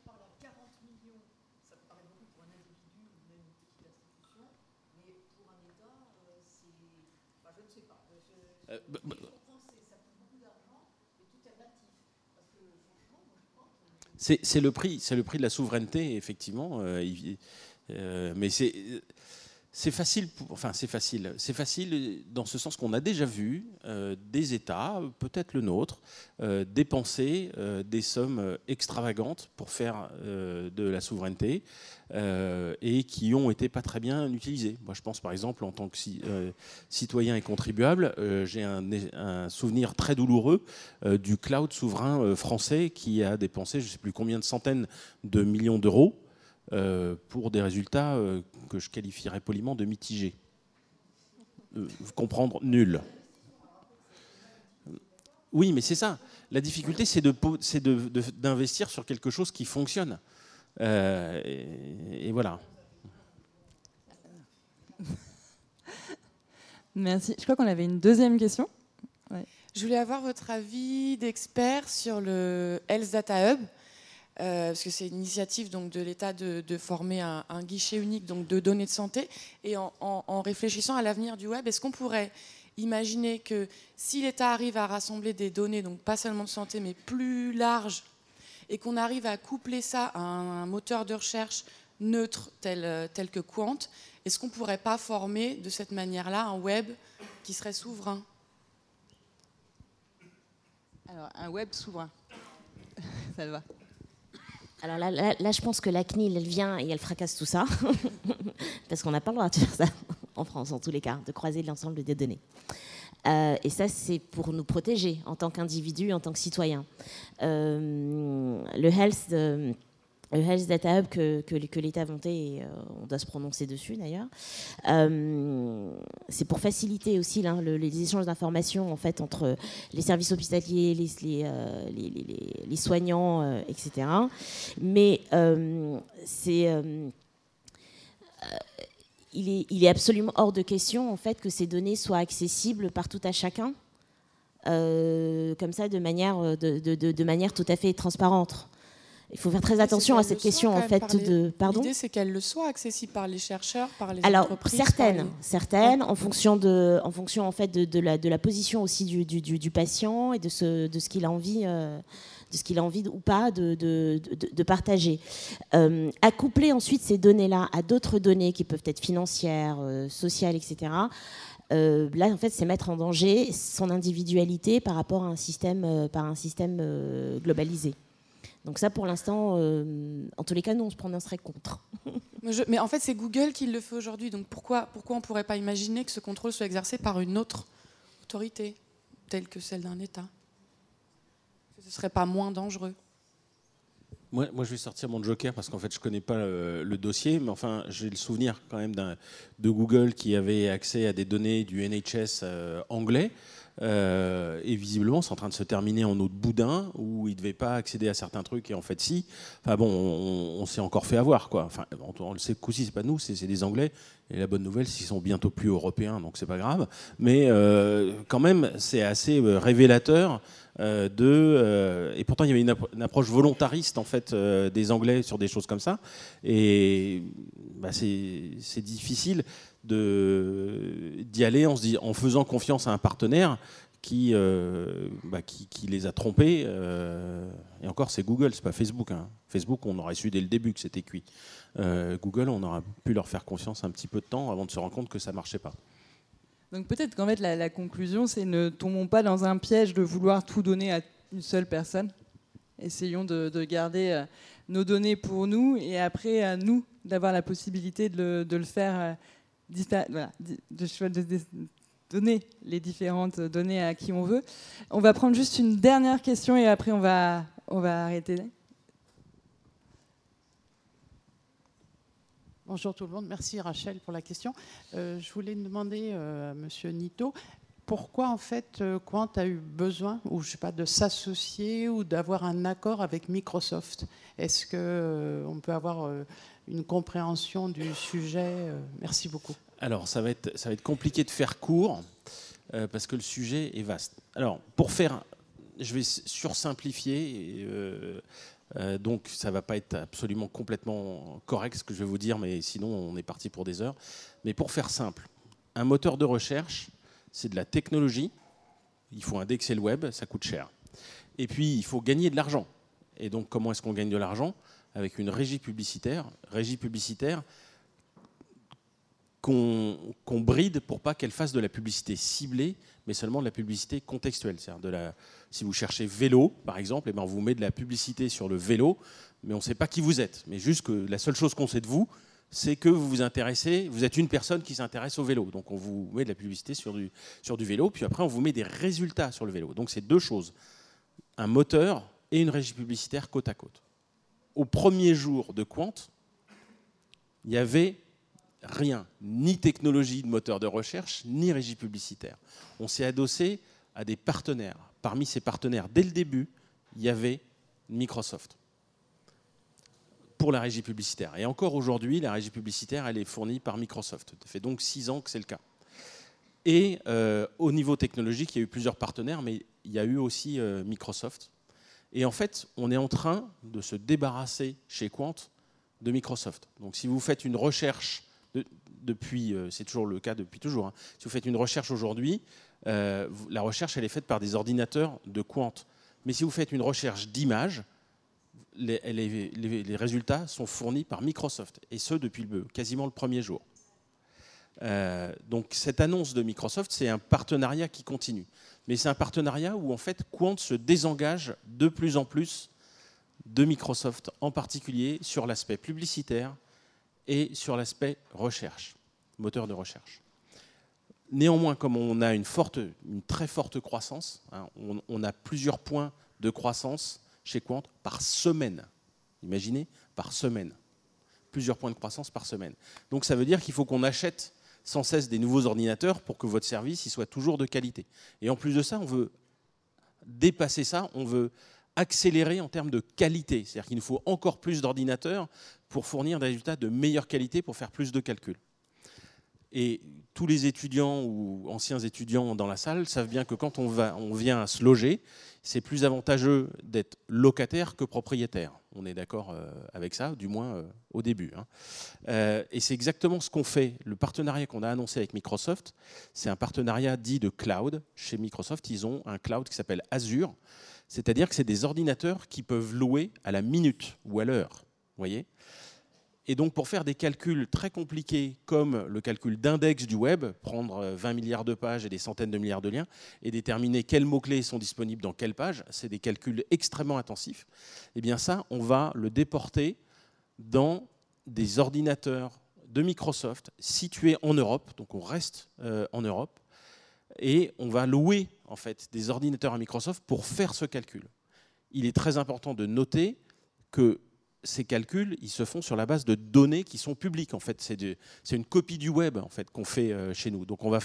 C'est le prix, c'est le prix de la souveraineté, effectivement. Euh, euh, mais c'est c'est facile, enfin c'est facile, c'est facile dans ce sens qu'on a déjà vu euh, des États, peut-être le nôtre, euh, dépenser euh, des sommes extravagantes pour faire de la souveraineté et qui ont été pas très bien utilisées. Moi, je pense par exemple en tant que citoyen et contribuable, j'ai un, souvenir très douloureux du cloud souverain français qui a dépensé, je ne sais plus combien de centaines de millions d'euros pour des résultats euh, que je qualifierais poliment de mitigés. comprendre nul. Oui, mais c'est ça. La difficulté, c'est d'investir de, sur quelque chose qui fonctionne. et, voilà. Merci. Je crois qu'on avait une deuxième question. Je voulais avoir votre avis d'expert sur le Health Data Hub. Euh, parce que c'est une initiative donc, de l'État de, former un, guichet unique donc, de données de santé. Et en, réfléchissant à l'avenir du web, est-ce qu'on pourrait imaginer que si l'État arrive à rassembler des données, donc pas seulement de santé, mais plus larges, et qu'on arrive à coupler ça à un, moteur de recherche neutre tel, tel que Quant, est-ce qu'on ne pourrait pas former de cette manière-là un web qui serait souverain? Alors, un web souverain. ça va. Alors là, là, je pense que la CNIL, elle vient et elle fracasse tout ça, parce qu'on n'a pas le droit de faire ça en France, en tous les cas, de croiser l'ensemble des données. Euh, et ça, c'est pour nous protéger en tant qu'individus, en tant que citoyens. Euh, le health, euh, le Health Data Hub que, l'État a et, euh, on doit se prononcer dessus d'ailleurs, euh, c'est pour faciliter aussi les échanges d'informations en fait, entre les services hospitaliers, les, euh, soignants, etc. Mais il est, absolument hors de question en fait que ces données soient accessibles par tout à chacun, comme ça, de, manière tout à fait transparente. Il faut faire très attention à cette question en fait de pardon. L'idée c'est qu'elle le soit accessible par les chercheurs, par les Alors, entreprises. certaines, certaines, en fonction de, en fonction en fait de, la, de la position aussi du, du, du, patient et de ce, de ce qu'il a envie. Euh, de ce qu'il a envie ou pas de, de, de partager. Euh, accoupler ensuite ces données-là à d'autres données qui peuvent être financières, euh, sociales, etc. Euh, là, en fait, c'est mettre en danger son individualité par rapport à un système, par un système globalisé. Donc ça, pour l'instant, euh, en tous les cas, nous, on se prononcerait contre. mais en fait, c'est Google qui le fait aujourd'hui. Donc pourquoi, pourquoi on ne pourrait pas imaginer que ce contrôle soit exercé par une autre autorité, telle que celle d'un État? Ce ne serait pas moins dangereux? Moi, moi, je vais sortir mon joker parce qu'en fait, je ne connais pas le, dossier, mais enfin, j'ai le souvenir quand même de Google qui avait accès à des données du NHS euh, anglais. Euh, et visiblement, c'est en train de se terminer en eau de boudin où il ne devait pas accéder à certains trucs et en fait, si. Enfin bon, on, s'est encore fait avoir quoi. Enfin, on, le sait, coup c'est pas nous, c'est des Anglais. Et la bonne nouvelle, c'est qu'ils sont bientôt plus européens, donc c'est pas grave. Mais euh, quand même, c'est assez euh, révélateur de. et pourtant, il y avait une, approche volontariste en fait des Anglais sur des choses comme ça. Et bah, c'est difficile d'y aller en, se dit, en faisant confiance à un partenaire qui, euh, bah, qui, les a trompés. Euh, et encore, c'est Google, c'est pas Facebook. Hein. Facebook, on aurait su dès le début que c'était cuit. Euh, Google, on aurait pu leur faire confiance un petit peu de temps avant de se rendre compte que ça marchait pas. Donc peut-être qu'en fait, la, conclusion, c'est ne tombons pas dans un piège de vouloir tout donner à une seule personne. Essayons de, garder nos données pour nous et après à nous d'avoir la possibilité de le faire voilà, de, donner les différentes données à qui on veut. On va prendre juste une dernière question et après on va, on va arrêter. Bonjour tout le monde, merci Rachel pour la question. Euh, je voulais demander euh, à Monsieur Nito pourquoi en fait euh, Quant a eu besoin, ou je sais pas, de s'associer ou d'avoir un accord avec Microsoft? Est-ce que on peut avoir une compréhension du sujet. Euh, merci beaucoup. Alors, ça va être, ça va être compliqué de faire court euh, parce que le sujet est vaste. Alors, pour faire, je vais sursimplifier. Euh, donc, ça ne va pas être absolument complètement correct ce que je vais vous dire, mais sinon, on est parti pour des heures. Mais pour faire simple, un moteur de recherche, c'est de la technologie. Il faut indexer le web, ça coûte cher. Et puis, il faut gagner de l'argent. Et donc, comment est-ce qu'on gagne de l'argent? Avec une régie publicitaire, régie publicitaire qu'on bride pour pas qu'elle fasse de la publicité ciblée, mais seulement de la publicité contextuelle. si vous cherchez vélo, par exemple, et eh ben on vous met de la publicité sur le vélo, mais on ne sait pas qui vous êtes. Mais juste que la seule chose qu'on sait de vous, c'est que vous vous intéressez, vous êtes une personne qui s'intéresse au vélo. Donc on vous met de la publicité sur du vélo, puis après on vous met des résultats sur le vélo. Donc c'est deux choses, un moteur et une régie publicitaire côte à côte au premier jour de Quant, il y avait rien, ni technologie de moteur de recherche, ni régie publicitaire. On s'est adossé à des partenaires. Parmi ces partenaires, dès le début, il y avait Microsoft pour la régie publicitaire. Et encore aujourd'hui, la régie publicitaire, elle est fournie par Microsoft. Ça fait donc six ans que c'est le cas. Et euh, au niveau technologique, il y a eu plusieurs partenaires, mais il y a eu aussi euh, Microsoft. Et en fait, on est en train de se débarrasser chez Quant de Microsoft. Donc si vous faites une recherche depuis, euh, c'est toujours le cas depuis toujours, hein, si vous faites une recherche aujourd'hui, la recherche elle est faite par des ordinateurs de Quant. Mais si vous faites une recherche d'image, les, les, résultats sont fournis par Microsoft, et ce depuis le, quasiment le premier jour. Euh, donc cette annonce de Microsoft, c'est un partenariat qui continue. Mais c'est un partenariat où en fait Quant se désengage de plus en plus de Microsoft, en particulier sur l'aspect publicitaire et sur l'aspect recherche, moteur de recherche. Néanmoins, comme on a une, très forte croissance, hein, on, on, a plusieurs points de croissance chez Quant par semaine. Imaginez, par semaine. Plusieurs points de croissance par semaine. Donc ça veut dire qu'il faut qu'on achète sans cesse des nouveaux ordinateurs pour que votre service soit toujours de qualité. Et en plus de ça, on veut dépasser ça, on veut accélérer en termes de qualité. C'est-à-dire qu'il nous faut encore plus d'ordinateurs pour fournir des résultats de meilleure qualité pour faire plus de calculs. Et tous les étudiants ou anciens étudiants dans la salle savent bien que quand on, va, on vient à se loger, c'est plus avantageux d'être locataire que propriétaire. On est d'accord euh, avec ça, du moins euh, au début. Hein. Euh, et c'est exactement ce qu'on fait. Le partenariat qu'on a annoncé avec Microsoft, c'est un partenariat dit de cloud. Chez Microsoft, ils ont un cloud qui s'appelle Azure, c'est-à-dire que c'est des ordinateurs qui peuvent louer à la minute ou à l'heure. voyez? Et donc pour faire des calculs très compliqués comme le calcul d'index du web, prendre 20 milliards de pages et des centaines de milliards de liens, et déterminer quels mots-clés sont disponibles dans quelle page, c'est des calculs extrêmement intensifs, et eh bien ça, on va le déporter dans des ordinateurs de Microsoft situés en Europe, donc on reste euh, en Europe, et on va louer en fait des ordinateurs à Microsoft pour faire ce calcul. Il est très important de noter que ces calculs, ils se font sur la base de données qui sont publiques. En fait, c'est une copie du web en fait qu'on fait euh, chez nous. Donc, on va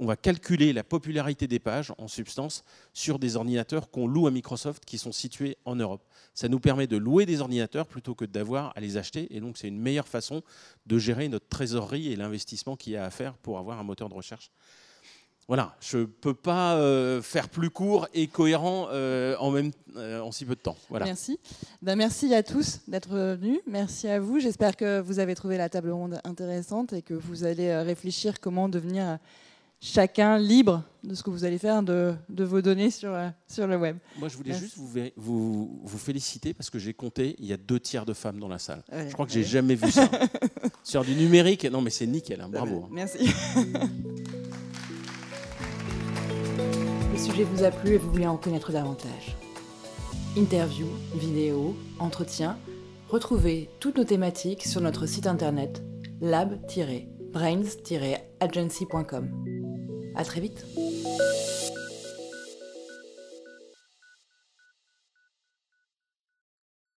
on va calculer la popularité des pages en substance sur des ordinateurs qu'on loue à Microsoft qui sont situés en Europe. Ça nous permet de louer des ordinateurs plutôt que d'avoir à les acheter. Et donc, c'est une meilleure façon de gérer notre trésorerie et l'investissement qu'il y a à faire pour avoir un moteur de recherche voilà, je ne peux pas euh, faire plus court et cohérent euh, en, même, euh, en si peu de temps. Voilà. Merci. Ben, merci à tous d'être venus. Merci à vous. J'espère que vous avez trouvé la table ronde intéressante et que vous allez réfléchir comment devenir chacun libre de ce que vous allez faire de, de vos données sur, sur le web. Moi, je voulais juste vous, vous, vous, féliciter parce que j'ai compté, il y a deux tiers de femmes dans la salle. je crois que j'ai jamais vu ça. sur du numérique, non mais c'est nickel, hein. bravo. Merci. le sujet vous a plu et vous voulez en connaître davantage. Interviews, vidéos, entretiens, retrouvez toutes nos thématiques sur notre site internet lab-brains-agency.com. À très vite.